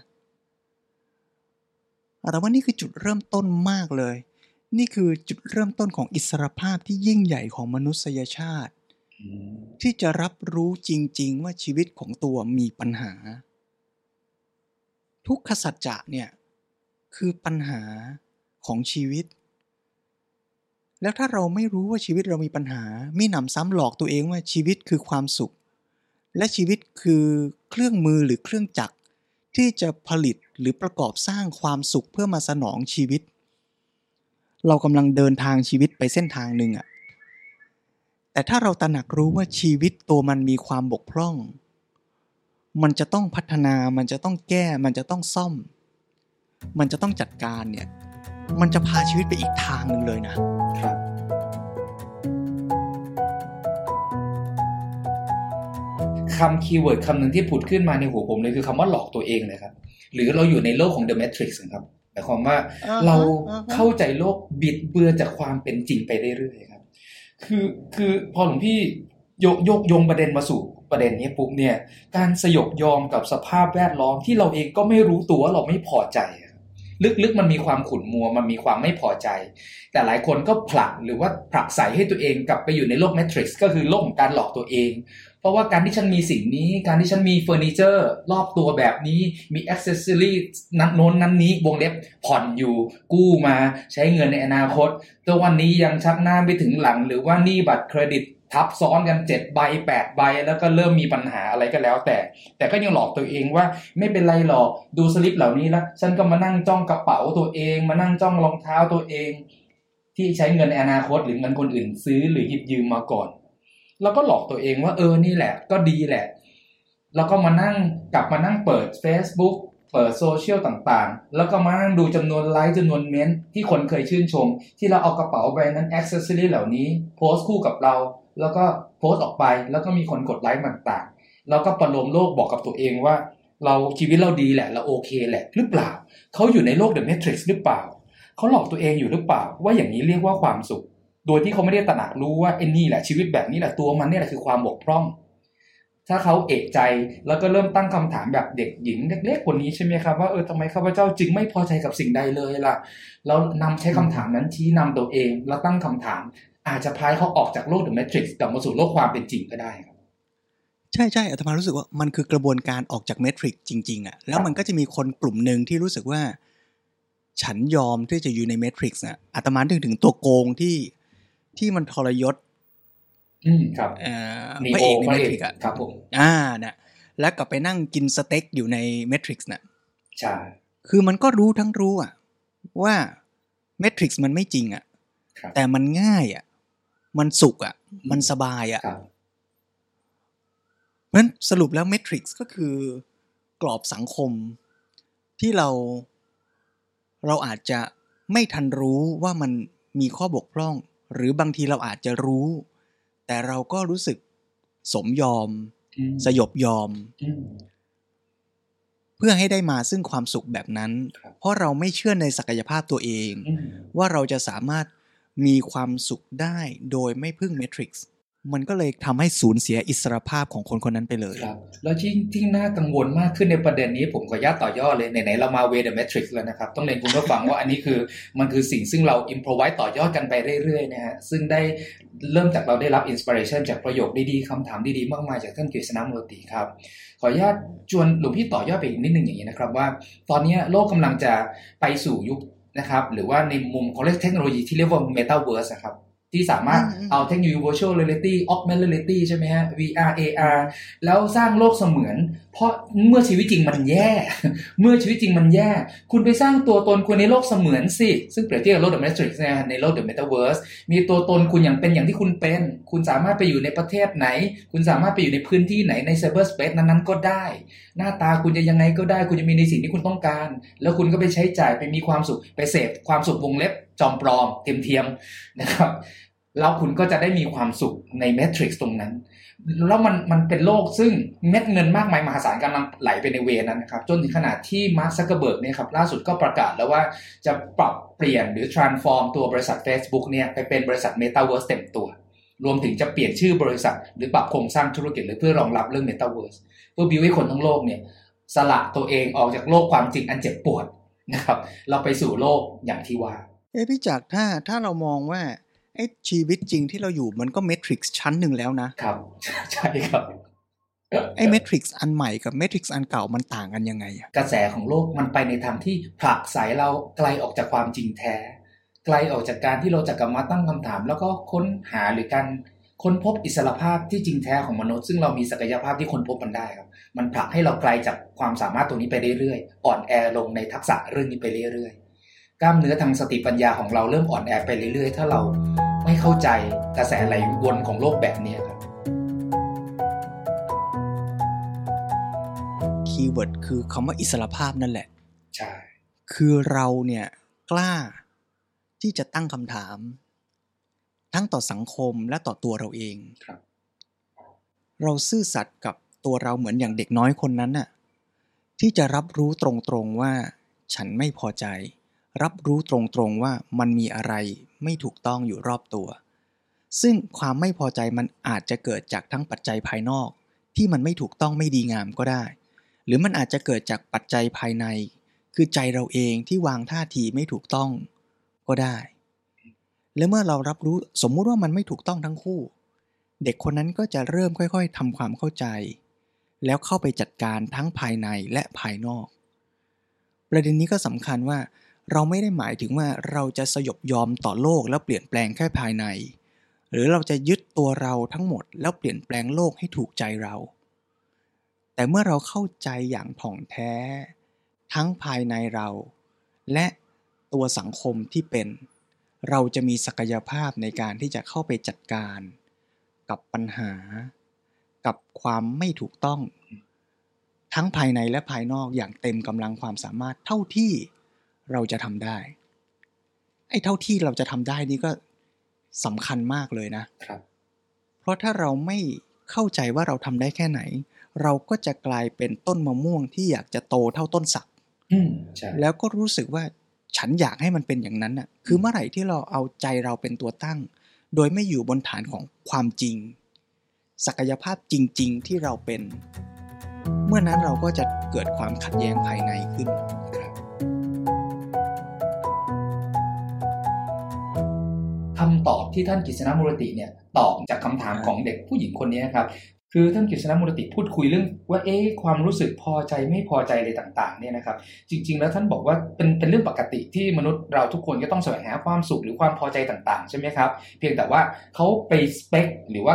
[SPEAKER 2] แต่ว่านี่คือจุดเริ่มต้นมากเลย นี่คือจุดเริ่มต้นของอิสรภาพที่ยิ่งใหญ่ของมนุษยชาติ ที่จะรับรู้จริง ๆ ว่าชีวิตของตัวมีปัญหา ทุกขสัจจะเนี่ยคือปัญหาของชีวิต แล้วถ้าเราไม่รู้ว่าชีวิตเรามีปัญหา มีหนำซ้ำหลอกตัวเองว่าชีวิตคือความสุข และชีวิตคือเครื่องมือหรือเครื่องจักร ที่จะผลิตหรือประกอบสร้างความสุขเพื่อมาสนองชีวิต เรากำลังเดินทางชีวิตไปเส้นทางหนึ่งอะแต่ถ้าเราตระหนักรู้ว่าชีวิตตัวมันมีความบกพร่อง มันจะต้องพัฒนา มันจะต้องแก้ มันจะต้องซ่อม มันจะต้องจัดการเนี่ย มันจะพาชีวิตไปอีกทางหนึ่งเลยนะ
[SPEAKER 1] ครับคำคีย์เวิร์ดคำหนึ่งที่ผุดขึ้นมาในหัวผมเลยคือคำว่าหลอกตัวเองเลยครับ หรือเราอยู่ในโลกของ The Matrix ครับหมายความว่า
[SPEAKER 2] อ่าฮะ
[SPEAKER 1] เรา
[SPEAKER 2] อ่าฮะ
[SPEAKER 1] เข้าใจโลกบิดเบือนจากความเป็นจริงไปเรื่อยๆครับ คือคือพอหลวงพี่โยกโยกโยงประเด็นมาสู่ประเด็นนี้ปุ๊บเนี่ย การสยบยอมกับสภาพแวดล้อมที่เราเองก็ไม่รู้ตัวว่าเราไม่พอใจอะ ลึกๆมันมีความขุ่นมัวมันมีความไม่พอใจ แต่หลายคนก็ผลักหรือว่าผลักใส่ให้ตัวเองกลับไปอยู่ในโลกแมทริกซ์ก็คือโลกของการหลอกตัวเอง เพราะว่าการที่ฉันมีสิ่งนี้ การที่ฉันมีเฟอร์นิเจอร์รอบตัวแบบนี้มีอ็อกเซสซอรี่นั้นโน้นนั้นนี้วงเล็บผ่อนอยู่ กู้มาใช้เงินในอนาคตตัววันนี้ยังชักหน้าไปถึงหลัง หรือว่านี้บัตรเครดิต ทับซ้อนกันเจ็ดใบแปดใบแล้วก็เริ่มมีปัญหาอะไรก็แล้ว แต่ แต่ก็ยังหลอกตัวเองว่าไม่เป็นไรหรอกดูสลิปเหล่านี้แล้วฉันก็มานั่งจ้องกระเป๋าตัวเอง มานั่งจ้องรองเท้าตัวเอง ที่ใช้เงินในอนาคตหรือเงินคนอื่นซื้อหรือหยิบยืมมาก่อนแล้วก็หลอกตัวเองว่าเออนี่แหละ ก็ดีแหละ แล้วก็มานั่งกลับมานั่งเปิด Facebook เปิดโซเชียลต่างๆ แล้วก็มานั่งดูจำนวนไลค์จำนวนเมนต์ที่คนเคยชื่นชม ที่เราเอากระเป๋าแบรนด์นั้น accessory เหล่านี้ โพสต์คู่กับเรา แล้วก็โพสต์ออกไปแล้วก็มีคนกดไลค์ต่างๆ แล้วก็ประโลมโลกบอกกับตัวเองว่า เราชีวิตเราดีแหละ เราโอเคแหละหรือเปล่า เขาอยู่ในโลก The Matrix หรือเปล่า เขาหลอกตัวเองอยู่หรือเปล่า ว่าอย่างนี้เรียกว่าความสุข โดยที่เขาไม่ได้ตระหนักรู้ว่าไอ้นี่แหละชีวิตแบบนี้แหละตัวมันนี่แหละคือความบกพร่อง ถ้าเขาเอกใจแล้วก็เริ่มตั้งคำถามแบบเด็กหญิงเล็กๆคนนี้ใช่ไหมครับว่าเออทำไมข้าพเจ้าจึงไม่พอใจกับสิ่งใดเลยล่ะแล้วนำใช้คำถามนั้นชี้นำตัวเอง แล้วตั้งคำถาม อาจจะพายเขาออกจากโลกเดอะแมทริกซ์กลับมาสู่โลกความเป็นจริงก็ได้ครับ
[SPEAKER 2] ใช่ใช่อาตมารู้สึกว่ามันคือกระบวนการออกจากเมทริกจริง ๆอะ่ะแล้วมันก็จะมีคนกลุ่มหนึ่งที่รู้สึกว่า ฉันยอมที่จะอยู่ในเมทริกซ์อะอาตมาถึงถึงตัวโกงที่ที่มันทรยศ
[SPEAKER 1] อืมครับ
[SPEAKER 2] เอ่อ
[SPEAKER 1] นี
[SPEAKER 2] พระ
[SPEAKER 1] โอ
[SPEAKER 2] เอกใน
[SPEAKER 1] พระ
[SPEAKER 2] เม
[SPEAKER 1] เอ
[SPEAKER 2] ท
[SPEAKER 1] ก
[SPEAKER 2] ริกซ์อะ
[SPEAKER 1] ครับผม
[SPEAKER 2] อ่าน่ะแล้วกลับไปนั่งกินสเต็กอยู่ในเมทริกซ์น่ะ
[SPEAKER 1] ใช่
[SPEAKER 2] คือมันก็รู้ทั้งรู้อะว่าเมทริกซ์มันไม่จริงอะ
[SPEAKER 1] ครับ
[SPEAKER 2] แต่มันง่ายอะ มันสุขอะ มันสบายอะ
[SPEAKER 1] ครับ
[SPEAKER 2] เพราะฉะนั้นสรุปแล้วเมทริกซ์ก็คือกรอบสังคมที่เราเราอาจจะไม่ทันรู้ว่ามันมีข้อบกพร่อง หรือบางทีเราอาจจะรู้ แต่เราก็รู้สึกสมยอม
[SPEAKER 1] อืม
[SPEAKER 2] สยบยอม
[SPEAKER 1] อืม
[SPEAKER 2] เพื่อให้ได้มาซึ่งความสุขแบบนั้น
[SPEAKER 1] ครับ
[SPEAKER 2] เพราะเราไม่เชื่อในศักยภาพตัวเอง
[SPEAKER 1] อืม
[SPEAKER 2] ว่าเราจะสามารถ มีความสุขได้โดยไม่พึ่งเมทริกซ์มันก็เลยทำให้สูญเสียอิสรภาพของคนคนนั้นไปเลย
[SPEAKER 1] ครับแล้วที่ที่น่ากังวลมากขึ้นในปรประเด็นนี้ผมขออนุญาตต่อยอดเลยไหนๆเรามา way The Matrix แล้วนะครับ ต้องเรียนคุณผู้ฟังว่าอันนี้คือมันคือสิ่งซึ่งเรา improvise ต่อยอดกันไปเรื่อยๆนะฮะซึ่งได้เริ่มจากเราได้รับ inspiration จากประโยคดีๆคำถามดีๆ มากมายจากท่านกฤษณมูรติครับ ขออนุญาตชวนหลวงพี่ต่อยอดไปอีกนิดนึงอย่างนี้นะครับว่า ตอนนี้โลกกำลังจะไปสู่ยุค นะครับ หรือว่าในมุมของเทคโนโลยีที่เรียกว่า Metaverse นะครับ ที่สามารถ
[SPEAKER 2] อืมอืม
[SPEAKER 1] เอาเทคโนโลยี virtual reality augmented reality ใช่ไหมฮะ VR AR แล้วสร้างโลกเสมือน เพราะเมื่อชีวิตจริงมันแย่ เมื่อชีวิตจริงมันแย่ คุณไปสร้างตัวตนคุณในโลกเสมือนสิ ซึ่งเปรียบเทียบกับโลก The Matrix นะฮะในโลก The Metaverse มีตัวตนคุณอย่างเป็นอย่างที่คุณเป็น คุณสามารถไปอยู่ในประเทศไหน คุณสามารถไปอยู่ในพื้นที่ไหนใน cyber space นั้นๆก็ได้ หน้าตาคุณจะยังไงก็ได้คุณจะมีในสิ่งที่คุณต้องการ แล้วคุณก็ไปใช้จ่ายไปมีความสุขไปเสพความสุขวงเล็บจอมปลอมเทียมเทียมนะครับแล้วคุณก็จะได้มีความสุขใน Matrix ตรงนั้น แล้วมันมันเป็นโลกซึ่งเม็ดเงินมากมายมหาศาลกำลังไหลไปใน way นั้นนะครับ จนถึงขนาดที่มาร์คซักเกอร์เบิร์กเนี่ยครับล่าสุดก็ประกาศแล้วว่าจะปรับเปลี่ยนหรือ transform ตัวบริษัท Facebook เนี่ยไปเป็นบริษัท Metaverse เต็มตัว รวมถึงจะเปลี่ยนชื่อบริษัท หรือปรับโครงสร้างธุรกิจหรือเพื่อรองรับเรื่อง Metaverse เพื่อบิวให้คนทั้งโลกเนี่ยสละตัวเองออกจากโลกความจริงอันเจ็บปวดนะครับ เราไปสู่โลกอย่างที่ว่า
[SPEAKER 2] เอ้พี่จักรถ้าถ้าเรามองว่าไอ้ชีวิตจริงที่เราอยู่มันก็เมทริกซ์ชั้นหนึ่งแล้วนะ
[SPEAKER 1] ครับ ใช่ครับ
[SPEAKER 2] ไอ้เมทริกซ์อันใหม่กับเมทริกซ์อันเก่ามันต่างกันยังไงอะ
[SPEAKER 1] กระแสของโลกมันไปในทางที่ผลักไสเราไกลออกจากความจริงแท้ ไกลออกจากการที่เราจะกลับมาตั้งคำถาม แล้วก็ค้นหาหรือการ ค้นพบอิสรภาพที่จริงแท้ของมนุษย์ ซึ่งเรามีศักยภาพที่ค้นพบมันได้ครับ มันผลักให้เราไกลจากความสามารถตรงนี้ไปเรื่อยๆ อ่อนแอลงในทักษะเรื่องนี้ไปเรื่อยๆ กล้ามเนื้อทางสติปัญญาของเราเริ่มอ่อนแอไปเรื่อยๆ ถ้าเราไม่เข้าใจกระแสไหลวนของโลกแบบนี้ครับ
[SPEAKER 2] keyword คือคำว่าอิสรภาพนั่นแหละ
[SPEAKER 1] ใช่
[SPEAKER 2] คือเราเนี่ยกล้าที่จะตั้งคำถาม ทั้งต่อสังคมและต่อตัวเราเอง
[SPEAKER 1] ครับ
[SPEAKER 2] เราซื่อสัตย์กับตัวเราเหมือนอย่างเด็กน้อยคนนั้นน่ะที่จะรับรู้ตรงๆว่า ฉันไม่พอใจ รับรู้ตรงๆว่ามันมีอะไรไม่ถูกต้องอยู่รอบตัว ซึ่งความไม่พอใจมันอาจจะเกิดจากทั้งปัจจัยภายนอก ที่มันไม่ถูกต้องไม่ดีงามก็ได้ หรือมันอาจจะเกิดจากปัจจัยภายใน คือใจเราเองที่วางท่าทีไม่ถูกต้องก็ได้ และเมื่อเรารับรู้สมมุติว่ามันไม่ถูกต้องทั้งคู่ เด็กคนนั้นก็จะเริ่มค่อยๆทำความเข้าใจ แล้วเข้าไปจัดการทั้งภายในและภายนอก ประเด็นนี้ก็สำคัญว่า เราไม่ได้หมายถึงว่าเราจะสยบยอมต่อโลกแล้วเปลี่ยนแปลงแค่ภายใน หรือเราจะยึดตัวเราทั้งหมดแล้วเปลี่ยนแปลงโลกให้ถูกใจเรา แต่เมื่อเราเข้าใจอย่างถ่องแท้ ทั้งภายในเรา และตัวสังคมที่เป็น เราจะมีศักยภาพในการที่จะเข้าไปจัดการ กับปัญหา กับความไม่ถูกต้อง ทั้งภายในและภายนอกอย่างเต็มกำลังความสามารถเท่าที่เราจะทำได้ ไอ้เท่าที่เราจะทำได้นี่ก็สำคัญมากเลยนะ
[SPEAKER 1] ครับ
[SPEAKER 2] เพราะถ้าเราไม่เข้าใจว่าเราทำได้แค่ไหน เราก็จะกลายเป็นต้นมะม่วงที่อยากจะโตเท่าต้นสัก
[SPEAKER 1] อืมใช่
[SPEAKER 2] แล้วก็รู้สึกว่า ฉันอยากให้มันเป็นอย่างนั้นน่ะคือเมื่อไหร่ที่เราเอาใจเราเป็นตัวตั้ง โดยไม่อยู่บนฐานของความจริง ศักยภาพจริง ๆ ที่เราเป็น เมื่อนั้นเราก็จะเกิดความขัดแย้งภายในขึ้น
[SPEAKER 1] ครับคำตอบที่ท่านกฤษณมูรติเนี่ยตอบจากคำถามของเด็กผู้หญิงคนนี้ครับ คือท่านกฤษณมูรติพูดคุยเรื่องว่าเอ๊ะความรู้สึกพอใจไม่พอใจอะไรต่างๆเนี่ยนะครับจริง ๆ แล้วท่านบอกว่าเป็นเป็นเรื่องปกติที่มนุษย์เราทุกคนก็ต้องแสวงหาความสุขหรือความพอใจต่างๆ ใช่ไหมครับ เพียงแต่ว่าเขาไปสเปคหรือว่า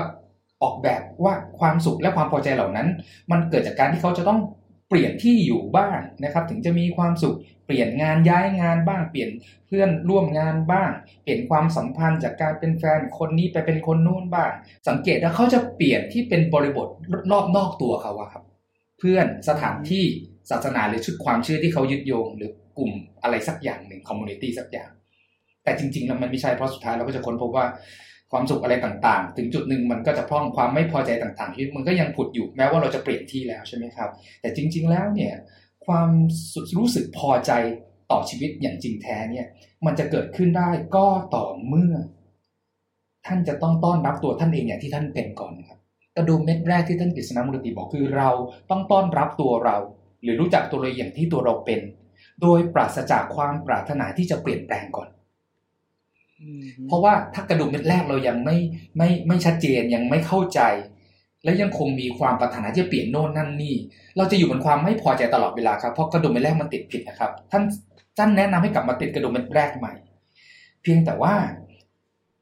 [SPEAKER 1] ออกแบบว่าความสุขและความพอใจเหล่านั้น มันเกิดจากการที่เขาจะต้องเปลี่ยนที่อยู่บ้างนะครับ ถึงจะมีความสุข เปลี่ยนงานย้ายงานบ้างเปลี่ยนเพื่อนร่วมงานบ้าง เปลี่ยนความสัมพันธ์จากการเป็นแฟนคนนี้ไปเป็นคนนู้นบ้าง สังเกตว่าเขาจะเปลี่ยนที่เป็นบริบทรอบนอกตัวเขาอะครับ เพื่อนสถานที่ศาสนาหรือชุดความเชื่อที่เขายึดโยง หรือกลุ่มอะไรสักอย่างหนึ่ง community สักอย่าง แต่จริงๆแล้วมันไม่ใช่เพราะสุดท้ายเราก็จะค้นพบว่าความสุขอะไรต่างๆ ถึงจุดหนึ่งมันก็จะพร่องความไม่พอใจต่างๆที่มันก็ยังผุดอยู่แม้ว่าเราจะเปลี่ยนที่แล้วใช่ไหมครับ แต่จริง ๆ แล้วเนี่ย ความรู้สึกพอใจต่อชีวิตอย่างจริงแท้เนี่ย มันจะเกิดขึ้นได้ก็ต่อเมื่อ ท่านจะต้องต้อนรับตัวท่านเองอย่างที่ท่านเป็นก่อนครับกระดูมเม็ดแรกที่ท่านกฤษณมูลติบอกคือเราต้องต้อนรับตัวเรา หรือรู้จักตัวเราอย่างที่ตัวเราเป็น โดยปราศจากความปรารถนาที่จะเปลี่ยนแปลงก่อนเพราะว่าถ้ากระดูกเม็ดแรกเรายังไม่ไม่ไม่ชัดเจนยังไม่เข้าใจ และยังคงมีความปรารถนาที่จะเปลี่ยนโน่นนั่นนี่ เราจะอยู่บนความไม่พอใจตลอดเวลาครับเพราะกระดูกเม็ดแรกมันติดผิดนะครับ ท่านท่านแนะนำให้กลับมาติดกระดูกเม็ดแรกใหม่ เพียงแต่ว่า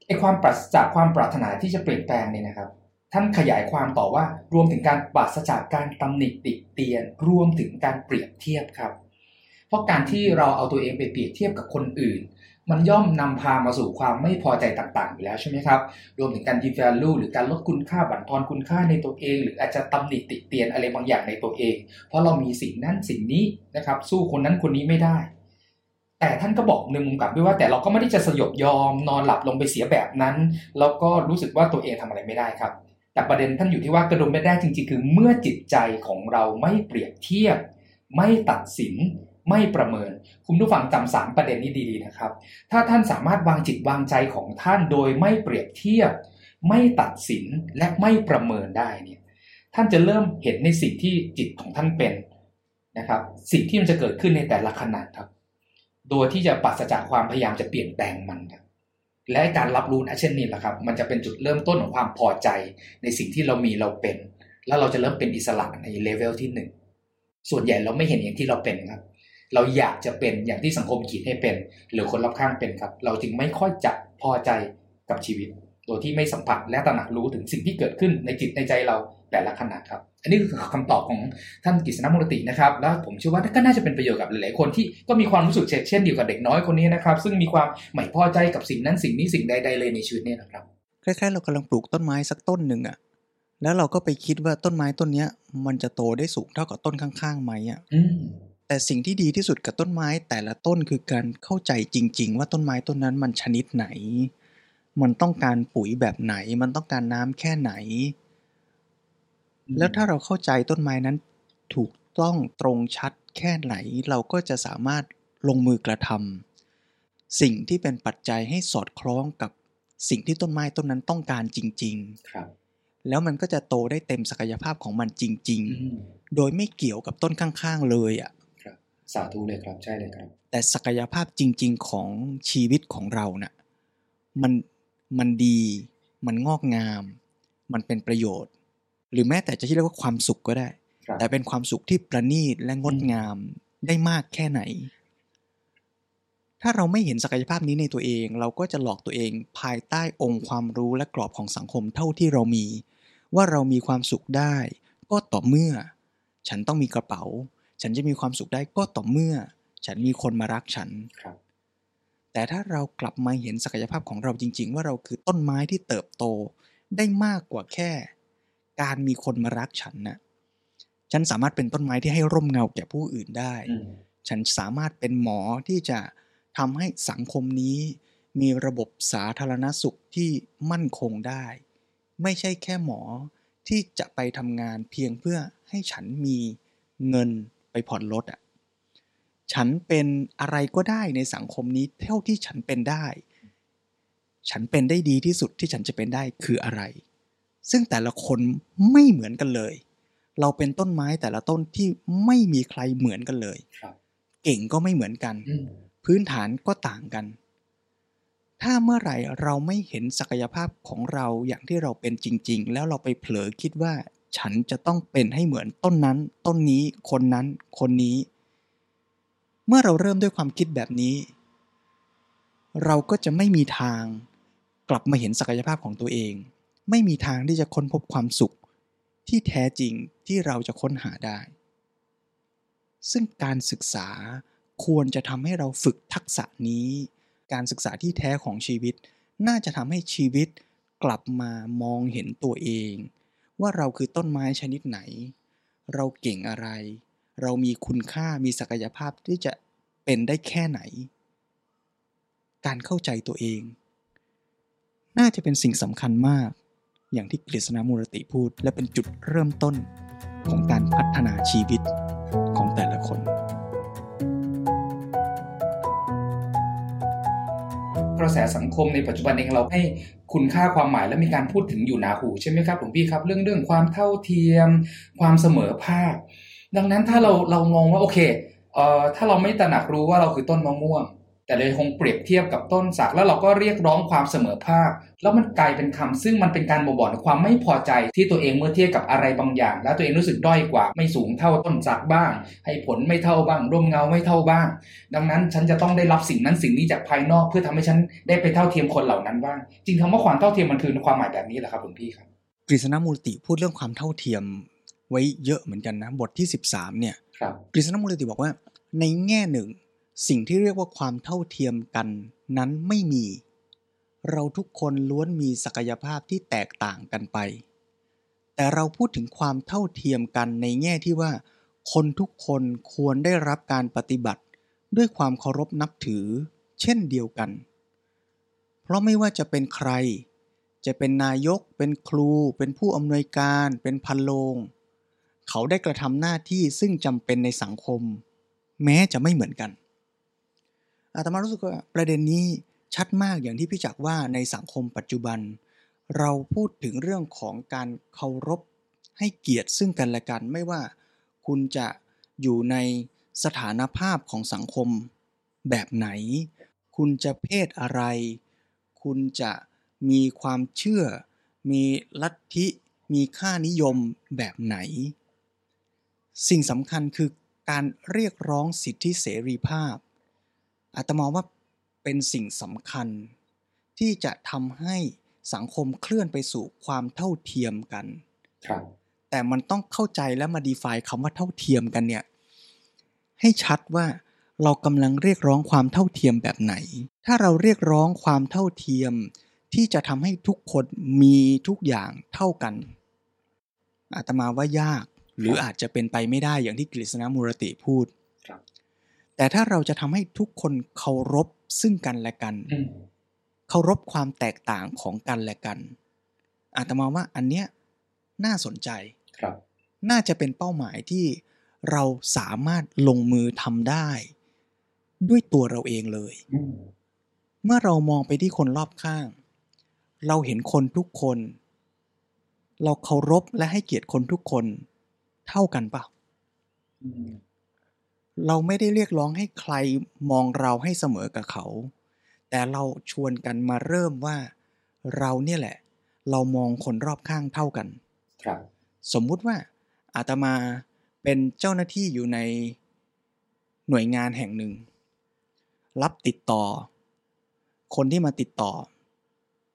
[SPEAKER 1] ไอ้ความปราศจากความปรารถนาที่จะเปลี่ยนแปลงเนี่ยนะครับ ท่านขยายความต่อว่ารวมถึงการปราศจากการตำหนิติเตียน รวมถึงการเปรียบเทียบครับ เพราะการที่เราเอาตัวเองไปเปรียบเทียบกับคนอื่น มันย่อมนำพามาสู่ความไม่พอใจต่างๆอยู่แล้วใช่ไหมครับ รวมถึงการ devalue หรือการลดคุณค่าบั่นทอนคุณค่าในตัวเอง หรืออาจจะตำหนิติเตียนอะไรบางอย่างในตัวเอง เพราะเรามีสิ่งนั้นสิ่งนี้นะครับ สู้คนนั้นคนนี้ไม่ได้ แต่ท่านก็บอกในมุมกลับด้วยว่า แต่เราก็ไม่ได้จะสยบยอมนอนหลับลงไปเสียแบบนั้น แล้วก็รู้สึกว่าตัวเองทำอะไรไม่ได้ครับ แต่ประเด็นท่านอยู่ที่ว่ากระดุมไม่ได้จริงๆ คือเมื่อจิตใจของเราไม่เปรียบเทียบ ไม่ตัดสิน ไม่ประเมิน คุณผู้ฟังจำสามประเด็นนี้ดีๆนะครับ ถ้าท่านสามารถวางจิตวางใจของท่านโดยไม่เปรียบเทียบ ไม่ตัดสินและไม่ประเมินได้เนี่ยท่านจะเริ่มเห็นในสิ่งที่จิตของท่านเป็นนะครับสิ่งที่มันจะเกิดขึ้นในแต่ละขณะครับ โดยที่จะปราศจากความพยายามจะเปลี่ยนแปลงมันครับและการรับรู้นะเช่นนี้แหละครับ มันจะเป็นจุดเริ่มต้นของความพอใจ ในสิ่งที่เรามีเราเป็น แล้วเราจะเริ่มเป็นอิสระในเลเวลที่หนึ่งส่วนใหญ่เราไม่เห็นอย่างที่เราเป็นครับ เราอยากจะเป็นอย่างที่สังคมขีดให้เป็น หรือคนรอบข้างเป็นครับ เราจึงไม่ค่อยจะพอใจกับชีวิต โดยที่ไม่สัมผัสและตระหนักรู้ถึงสิ่งที่เกิดขึ้นในจิตในใจเราแต่ละขณะครับ อันนี้คือคำตอบของท่านกฤษณมูลตินะครับ แล้วผมเชื่อว่าก็น่าจะเป็นประโยชน์กับหลายๆคนที่ก็มีความรู้สึกเช่นเดียวกับเด็กน้อยคนนี้นะครับ ซึ่งมีความไม่พอใจกับสิ่งนั้นสิ่งนี้สิ่งใดๆเลยในชีวิตเนี่ยนะครับ
[SPEAKER 2] คล้ายๆเรากำลังปลูกต้นไม้สักต้นหนึ่งอะแล้วเราก็ไปคิดว่าต้นไม้ต้นเนี้ย มันจะโตได้สูงเท่ากับต้นข้างๆไหมอะ
[SPEAKER 1] อืม
[SPEAKER 2] แต่สิ่งที่ดีที่สุดกับต้นไม้แต่ละต้นคือการเข้าใจจริง ๆ ว่าต้นไม้ต้นนั้นมันชนิดไหน มันต้องการปุ๋ยแบบไหน มันต้องการน้ำแค่ไหน แล้วถ้าเราเข้าใจต้นไม้นั้นถูกต้องตรงชัดแค่ไหน เราก็จะสามารถลงมือกระทสิ่งที่เป็นปัจจัยให้สอดคล้องกับสิ่งที่ต้นไม้ต้นนั้นต้องการจริง
[SPEAKER 1] ครับ
[SPEAKER 2] ๆแล้วมันก็จะโตได้เต็มศักยภาพของมันจริง
[SPEAKER 1] อืม
[SPEAKER 2] ๆโดยไม่เกี่ยวกับต้นข้าง ๆ เลยอะ่ะ
[SPEAKER 1] ครับ สาธุเลยครับใช่เลยครับ
[SPEAKER 2] แต่ศักยภาพจริง ๆ ของชีวิตของเราน่ะมันมันดีมันงอกงาม มันเป็นประโยชน์ หรือแม้แต่จะที่เรียกว่าความสุขก็ได้
[SPEAKER 1] ครับ
[SPEAKER 2] แต่เป็นความสุขที่ประณีตและงดงามได้มากแค่ไหน ถ้าเราไม่เห็นศักยภาพนี้ในตัวเอง เราก็จะหลอกตัวเองภายใต้องค์ความรู้และกรอบของสังคมเท่าที่เรามี ว่าเรามีความสุขได้ ก็ต่อเมื่อ ฉันต้องมีกระเป๋า ฉันจะมีความสุขได้ก็ต่อเมื่อ ฉันมีคนมารักฉัน
[SPEAKER 1] ครับ
[SPEAKER 2] แต่ถ้าเรากลับมาเห็นศักยภาพของเราจริง ๆ ว่าเราคือต้นไม้ที่เติบโตได้มากกว่าแค่ การมีคนมารักฉันนะฉันสามารถเป็นต้นไม้ที่ให้ร่มเงาแก่ผู้อื่นได้
[SPEAKER 1] อืม
[SPEAKER 2] ฉันสามารถเป็นหมอที่จะทำให้สังคมนี้ มีระบบสาธารณสุขที่มั่นคงได้ ไม่ใช่แค่หมอที่จะไปทำงานเพียงเพื่อให้ฉันมีเงินไป ผ่อนรถอะฉันเป็นอะไรก็ได้ในสังคมนี้เท่าที่ฉันเป็นได้ ฉันเป็นได้ดีที่สุดที่ฉันจะเป็นได้คืออะไร ซึ่งแต่ละคนไม่เหมือนกันเลย เราเป็นต้นไม้แต่ละต้นที่ไม่มีใครเหมือนกันเลย
[SPEAKER 1] ครับ
[SPEAKER 2] เก่งก็ไม่เหมือนกัน
[SPEAKER 1] อืม
[SPEAKER 2] พื้นฐานก็ต่างกัน ถ้าเมื่อไหร่เราไม่เห็นศักยภาพของเราอย่างที่เราเป็นจริง ๆ แล้วเราไปเผลอคิดว่า ฉันจะต้องเป็นให้เหมือนต้นนั้น ต้นนี้ คนนั้น คนนี้ เมื่อเราเริ่มด้วยความคิดแบบนี้ เราก็จะไม่มีทางกลับมาเห็นศักยภาพของตัวเอง ไม่มีทางที่จะค้นพบความสุข ที่แท้จริงที่เราจะค้นหาได้ ซึ่งการศึกษาควรจะทำให้เราฝึกทักษะนี้ การศึกษาที่แท้ของชีวิต น่าจะทำให้ชีวิตกลับมามองเห็นตัวเอง ว่าเราคือต้นไม้ชนิดไหน เราเก่งอะไร เรามีคุณค่ามีศักยภาพที่จะเป็นได้แค่ไหน การเข้าใจตัวเอง น่าจะเป็นสิ่งสำคัญมาก อย่างที่กฤษณมูรติพูด และเป็นจุดเริ่มต้นของการพัฒนาชีวิตของแต่ละคน
[SPEAKER 1] กระแสสังคมในปัจจุบันเองเราให้คุณค่าความหมายและมีการพูดถึงอยู่หนาหูใช่ไหมครับหลวงพี่ครับ เรื่องเรื่องความเท่าเทียม ความเสมอภาค ดังนั้นถ้าเราเรามองว่าโอเคเอ่อถ้าเราไม่ตระหนักรู้ว่าเราคือต้นมะม่วง แต่เลยคงเปรียบเทียบกับต้นสักแล้วเราก็เรียกร้องความเสมอภาค แล้วมันกลายเป็นคำซึ่งมันเป็นการบ่งบอกถึงความไม่พอใจที่ตัวเองเมื่อเทียบกับอะไรบางอย่าง แล้วตัวเองรู้สึกด้อยกว่า ไม่สูงเท่าต้นสักบ้าง ให้ผลไม่เท่าบ้างร่มเงาไม่เท่าบ้าง ดังนั้นฉันจะต้องได้รับสิ่งนั้นสิ่งนี้จากภายนอก เพื่อทำให้ฉันได้ไปเท่าเทียมคนเหล่านั้นบ้าง จริงคำว่าความเท่าเทียมมันคือความหมายแบบนี้แหละครับหลวงพี่ครับ
[SPEAKER 2] กฤษณมูลติพูดเรื่องความเท่าเทียมไว้เยอะเหมือนกันนะบทที่ 13เนี่ย
[SPEAKER 1] ครับ
[SPEAKER 2] กฤษณมูลติบอกว่าในแง่หนึ่ง สิ่งที่เรียกว่าความเท่าเทียมกันนั้นไม่มี เราทุกคนล้วนมีศักยภาพที่แตกต่างกันไป แต่เราพูดถึงความเท่าเทียมกันในแง่ที่ว่า คนทุกคนควรได้รับการปฏิบัติ ด้วยความเคารพนับถือ เช่นเดียวกัน เพราะไม่ว่าจะเป็นใคร จะเป็นนายก เป็นครู เป็นผู้อำนวยการ เป็นพันโลง เขาได้กระทำหน้าที่ซึ่งจำเป็นในสังคม แม้จะไม่เหมือนกัน อาตมารู้สึกว่าประเด็นนี้ชัดมากอย่างที่พี่จักว่าในสังคมปัจจุบัน เราพูดถึงเรื่องของการเคารพให้เกียรติซึ่งกันและกัน ไม่ว่าคุณจะอยู่ในสถานภาพของสังคมแบบไหน คุณจะเพศอะไร คุณจะมีความเชื่อ มีลัทธิ มีค่านิยมแบบไหน สิ่งสำคัญคือการเรียกร้องสิทธิเสรีภาพ อาตมาว่าเป็นสิ่งสำคัญ ที่จะทำให้สังคมเคลื่อนไปสู่ความเท่าเทียมกัน
[SPEAKER 1] ครับ
[SPEAKER 2] แต่มันต้องเข้าใจและมา define คำว่าเท่าเทียมกันเนี่ย ให้ชัดว่าเรากำลังเรียกร้องความเท่าเทียมแบบไหน ถ้าเราเรียกร้องความเท่าเทียม ที่จะทำให้ทุกคนมีทุกอย่างเท่ากัน อาตมาว่ายาก หรืออาจจะเป็นไปไม่ได้อย่างที่กฤษณมูรติพูด
[SPEAKER 1] ครับ
[SPEAKER 2] แต่ถ้าเราจะทำให้ทุกคนเคารพซึ่งกันและกัน
[SPEAKER 1] อืม
[SPEAKER 2] เคารพความแตกต่างของกันและกัน อาตมาว่าอันเนี้ยน่าสนใจ
[SPEAKER 1] ครับ
[SPEAKER 2] น่าจะเป็นเป้าหมายที่เราสามารถลงมือทำได้ ด้วยตัวเราเองเลย
[SPEAKER 1] อืม
[SPEAKER 2] เมื่อเรามองไปที่คนรอบข้าง เราเห็นคนทุกคน เราเคารพและให้เกียรติคนทุกคน เท่ากันเปล่า
[SPEAKER 1] อืม
[SPEAKER 2] เราไม่ได้เรียกร้องให้ใครมองเราให้เสมอกับเขา แต่เราชวนกันมาเริ่มว่า เราเนี่ยแหละ เรามองคนรอบข้างเท่ากัน
[SPEAKER 1] ครับ
[SPEAKER 2] สมมุติว่าอาตมาเป็นเจ้าหน้าที่อยู่ในหน่วยงานแห่งหนึ่ง รับติดต่อ คนที่มาติดต่อ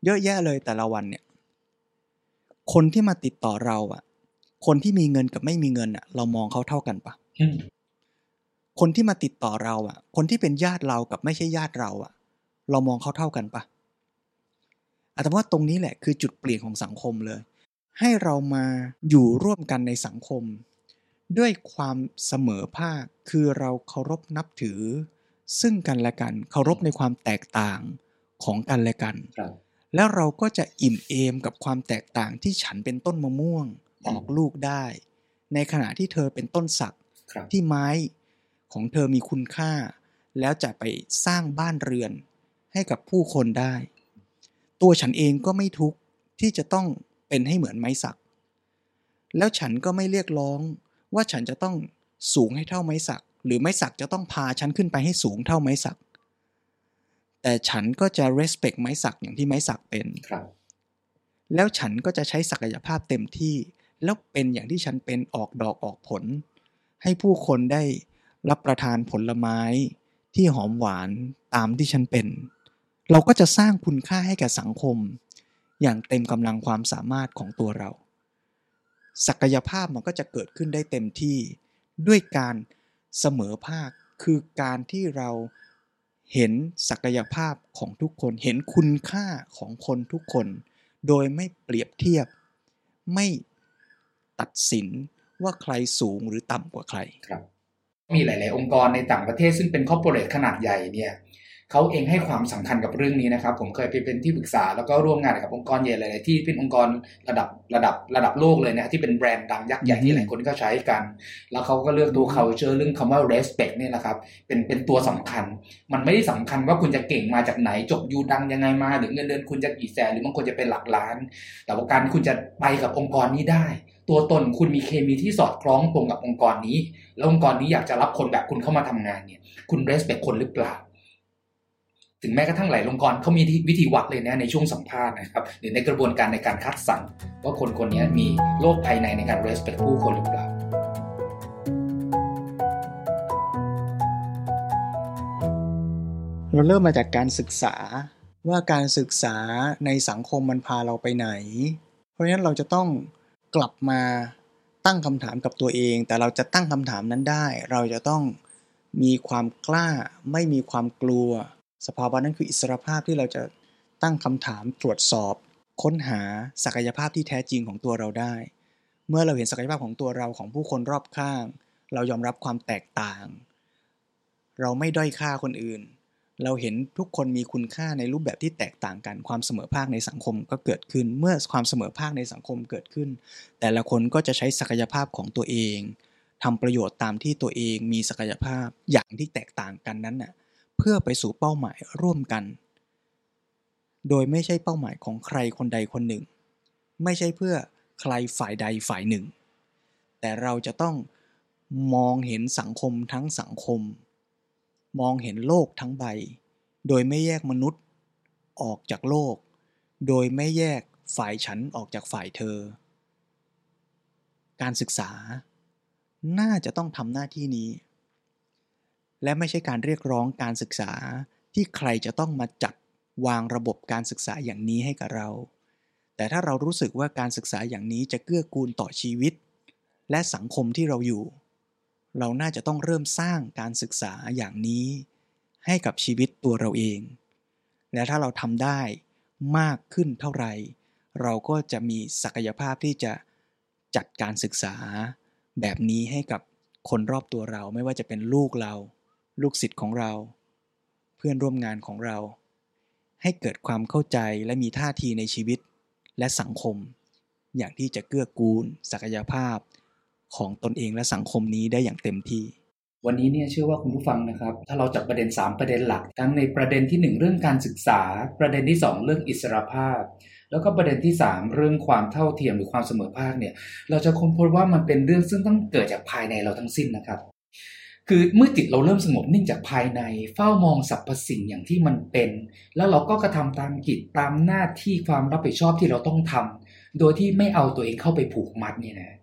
[SPEAKER 2] เยอะแยะเลยแต่ละวันเนี่ย คนที่มาติดต่อเราอะคนที่มีเงินกับไม่มีเงินอะเรามองเขาเท่ากันปะ
[SPEAKER 1] อืม
[SPEAKER 2] คนที่มาติดต่อเราอะคนที่เป็นญาติเรากับไม่ใช่ญาติเราอะเรามองเขาเท่ากันปะอาตมาว่าตรงนี้แหละคือจุดเปลี่ยนของสังคมเลย ให้เรามาอยู่ร่วมกันในสังคม ด้วยความเสมอภาคคือเราเคารพนับถือ ซึ่งกันและกันเคารพในความแตกต่างของกันและกัน
[SPEAKER 1] ครับ
[SPEAKER 2] แล้วเราก็จะอิ่มเอมกับความแตกต่างที่ฉันเป็นต้นมะม่วงออกลูกได้ ในขณะที่เธอเป็นต้นสัก
[SPEAKER 1] ครับ
[SPEAKER 2] ที่ไม้ ของเธอมีคุณค่า แล้วจะไปสร้างบ้านเรือนให้กับผู้คนได้ ตัวฉันเองก็ไม่ทุกข์ที่จะต้องเป็นให้เหมือนไม้สัก แล้วฉันก็ไม่เรียกร้องว่าฉันจะต้องสูงให้เท่าไม้สัก หรือไม้สักจะต้องพาฉันขึ้นไปให้สูงเท่าไม้สัก แต่ฉันก็จะ respect ไม้สักอย่างที่ไม้สักเป็น
[SPEAKER 1] ครับ
[SPEAKER 2] แล้วฉันก็จะใช้ศักยภาพเต็มที่ แล้วเป็นอย่างที่ฉันเป็นออกดอกออกผล ให้ผู้คนได้ รับประทานผลไม้ที่หอมหวานตามที่ฉันเป็น เราก็จะสร้างคุณค่าให้แก่สังคม อย่างเต็มกำลังความสามารถของตัวเรา ศักยภาพมันก็จะเกิดขึ้นได้เต็มที่ด้วยการเสมอภาคคือการที่เราเห็นศักยภาพของทุกคนเห็นคุณค่าของคนทุกคน โดยไม่เปรียบเทียบ ไม่ตัดสินว่าใครสูงหรือต่ำกว่าใคร
[SPEAKER 1] ครับ มีหลาย ๆ องค์กรในต่างประเทศซึ่งเป็นคอร์ปอเรทขนาดใหญ่เนี่ยเขาเองให้ความสำคัญกับเรื่องนี้นะครับ ผมเคยไปเป็นที่ปรึกษาแล้วก็ร่วมงานกับองค์กรใหญ่หลาย ๆ ที่เป็นองค์กรระดับระดับระดับโลกเลยนะที่เป็นแบรนด์ดังยักษ์ใหญ่ที่หลายคนก็ใช้กัน แล้วเขาก็เลือกตัว culture เรื่องคำว่า respect เนี่ยนะครับเป็นเป็นตัวสำคัญ มันไม่ได้สำคัญว่าคุณจะเก่งมาจากไหนจบยูดังยังไงมา หรือเงินเดือนคุณจะกี่แสนหรือบางคนจะเป็นหลักล้าน แต่ว่าการคุณจะไปกับองค์กรนี้ได้ ตัวตนคุณมีเคมีที่สอดคล้องตรงกับองค์กรนี้ แล้วองค์กรนี้อยากจะรับคนแบบคุณเข้ามาทำงานเนี่ย คุณ respect คนหรือเปล่า ถึงแม้กระทั่งหลายองค์กรเขามีวิธีวัดเลยนะในช่วงสัมภาษณ์นะครับหรือในกระบวนการในการคัดสรรว่าคนคนนี้มีโลกภายในในการ respect ผู้คนหรือเปล่า
[SPEAKER 2] เราเริ่มมาจากการศึกษาว่าการศึกษาในสังคมมันพาเราไปไหน เพราะฉะนั้นเราจะต้อง กลับมาตั้งคำถามกับตัวเอง แต่เราจะตั้งคำถามนั้นได้ เราจะต้องมีความกล้า ไม่มีความกลัว สภาวะนั้นคืออิสรภาพที่เราจะตั้งคำถามตรวจสอบ ค้นหาศักยภาพที่แท้จริงของตัวเราได้ เมื่อเราเห็นศักยภาพของตัวเราของผู้คนรอบข้าง เรายอมรับความแตกต่าง เราไม่ด้อยค่าคนอื่น เราเห็นทุกคนมีคุณค่าในรูปแบบที่แตกต่างกันความเสมอภาคในสังคมก็เกิดขึ้น เมื่อความเสมอภาคในสังคมเกิดขึ้น แต่ละคนก็จะใช้ศักยภาพของตัวเองทำประโยชน์ตามที่ตัวเองมีศักยภาพอย่างที่แตกต่างกันนั้นน่ะเพื่อไปสู่เป้าหมายร่วมกัน โดยไม่ใช่เป้าหมายของใครคนใดคนหนึ่ง ไม่ใช่เพื่อใครฝ่ายใดฝ่ายหนึ่ง แต่เราจะต้องมองเห็นสังคมทั้งสังคม มองเห็นโลกทั้งใบ โดยไม่แยกมนุษย์ ออกจากโลก โดยไม่แยกฝ่ายฉันออกจากฝ่ายเธอ การศึกษา น่าจะต้องทำหน้าที่นี้ และไม่ใช่การเรียกร้องการศึกษาที่ใครจะต้องมาจัดวางระบบการศึกษาอย่างนี้ให้กับเรา แต่ถ้าเรารู้สึกว่าการศึกษาอย่างนี้จะเกื้อกูลต่อชีวิต และสังคมที่เราอยู่ เราน่าจะต้องเริ่มสร้างการศึกษาอย่างนี้ ให้กับชีวิตตัวเราเอง และถ้าเราทำได้มากขึ้นเท่าไหร่ เราก็จะมีศักยภาพที่จะจัดการศึกษา แบบนี้ให้กับคนรอบตัวเราไม่ว่าจะเป็นลูกเรา ลูกศิษย์ของเรา เพื่อนร่วมงานของเรา ให้เกิดความเข้าใจและมีท่าทีในชีวิตและสังคม อย่างที่จะเกื้อกูล ศักยภาพ ของตนเองและสังคมนี้ได้อย่างเต็มที่
[SPEAKER 1] วันนี้เนี่ยเชื่อว่าคุณผู้ฟังนะครับ ถ้าเราจับประเด็น 3 ประเด็นหลัก ทั้งในประเด็นที่ 1 เรื่องการศึกษา ประเด็นที่ 2 เรื่องอิสรภาพ แล้วก็ประเด็นที่ 3 เรื่องความเท่าเทียมหรือความเสมอภาคเนี่ยเราจะค้นพบว่ามันเป็นเรื่องซึ่งต้องเกิดจากภายในเราทั้งสิ้นนะครับคือเมื่อจิตเราเริ่มสงบนิ่งจากภายใน เฝ้ามองสรรพสิ่งอย่างที่มันเป็น แล้วเราก็กระทำตามกิจตามหน้าที่ความรับผิดชอบที่เราต้องทำโดยที่ไม่เอาตัวเองเข้าไปผูกมัดเนี่ยนะ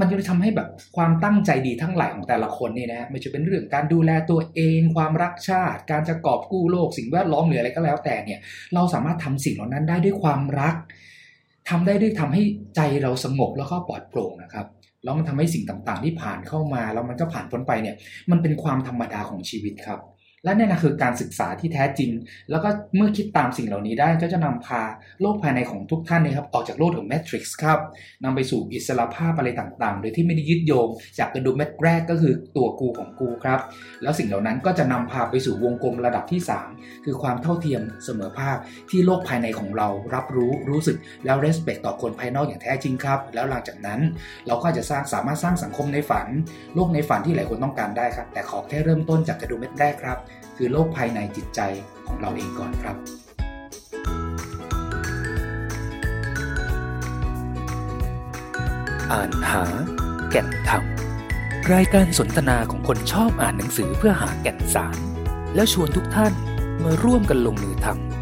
[SPEAKER 1] มันจะทำให้แบบความตั้งใจดีทั้งหลายของแต่ละคนเนี่ยนะไม่จะเป็นเรื่องการดูแลตัวเอง ความรักชาติ การจะกอบกู้โลก สิ่งแวดล้อมหรืออะไรก็แล้วแต่เนี่ย เราสามารถทำสิ่งเหล่านั้นได้ด้วยความรักทำได้ด้วยทำให้ใจเราสงบแล้วก็ปลอดโปร่งนะครับแล้วมันทำให้สิ่งต่างๆ ที่ผ่านเข้ามาแล้วมันก็ผ่านพ้นไปเนี่ย มันเป็นความธรรมดาของชีวิตครับ และนี่นะคือการศึกษาที่แท้จริง แล้วก็เมื่อคิดตามสิ่งเหล่านี้ได้ก็จะนำพาโลกภายในของทุกท่านนะครับออกจากโลกของแมทริกซ์ครับนำไปสู่อิสระภาพอะไรต่างๆ โดยที่ไม่ได้ยึดโยง จากกระดุมเม็ดแรกก็คือตัวกูของกูครับ แล้วสิ่งเหล่านั้นก็จะนำพาไปสู่วงกลมระดับที่ 3 คือความเท่าเทียมเสมอภาคที่โลกภายในของเรารับรู้รู้สึกแล้วเรสเพคต่อคนภายนอกอย่างแท้จริงครับ แล้วหลังจากนั้นเราก็จะสร้างสามารถสร้างสังคมในฝัน โลกในฝันที่หลายคนต้องการได้ครับ แต่ขอแค่เริ่มต้นจากกระดุมเม็ดแรกครับ คือโรคภายในจิตใจของเราเองก่อนครับ
[SPEAKER 4] อ่านหา แก่นธรรมรายการสนทนาของคนชอบอ่านหนังสือเพื่อหาแก่นสาร แล้วชวนทุกท่านมาร่วมกันลงมือทำ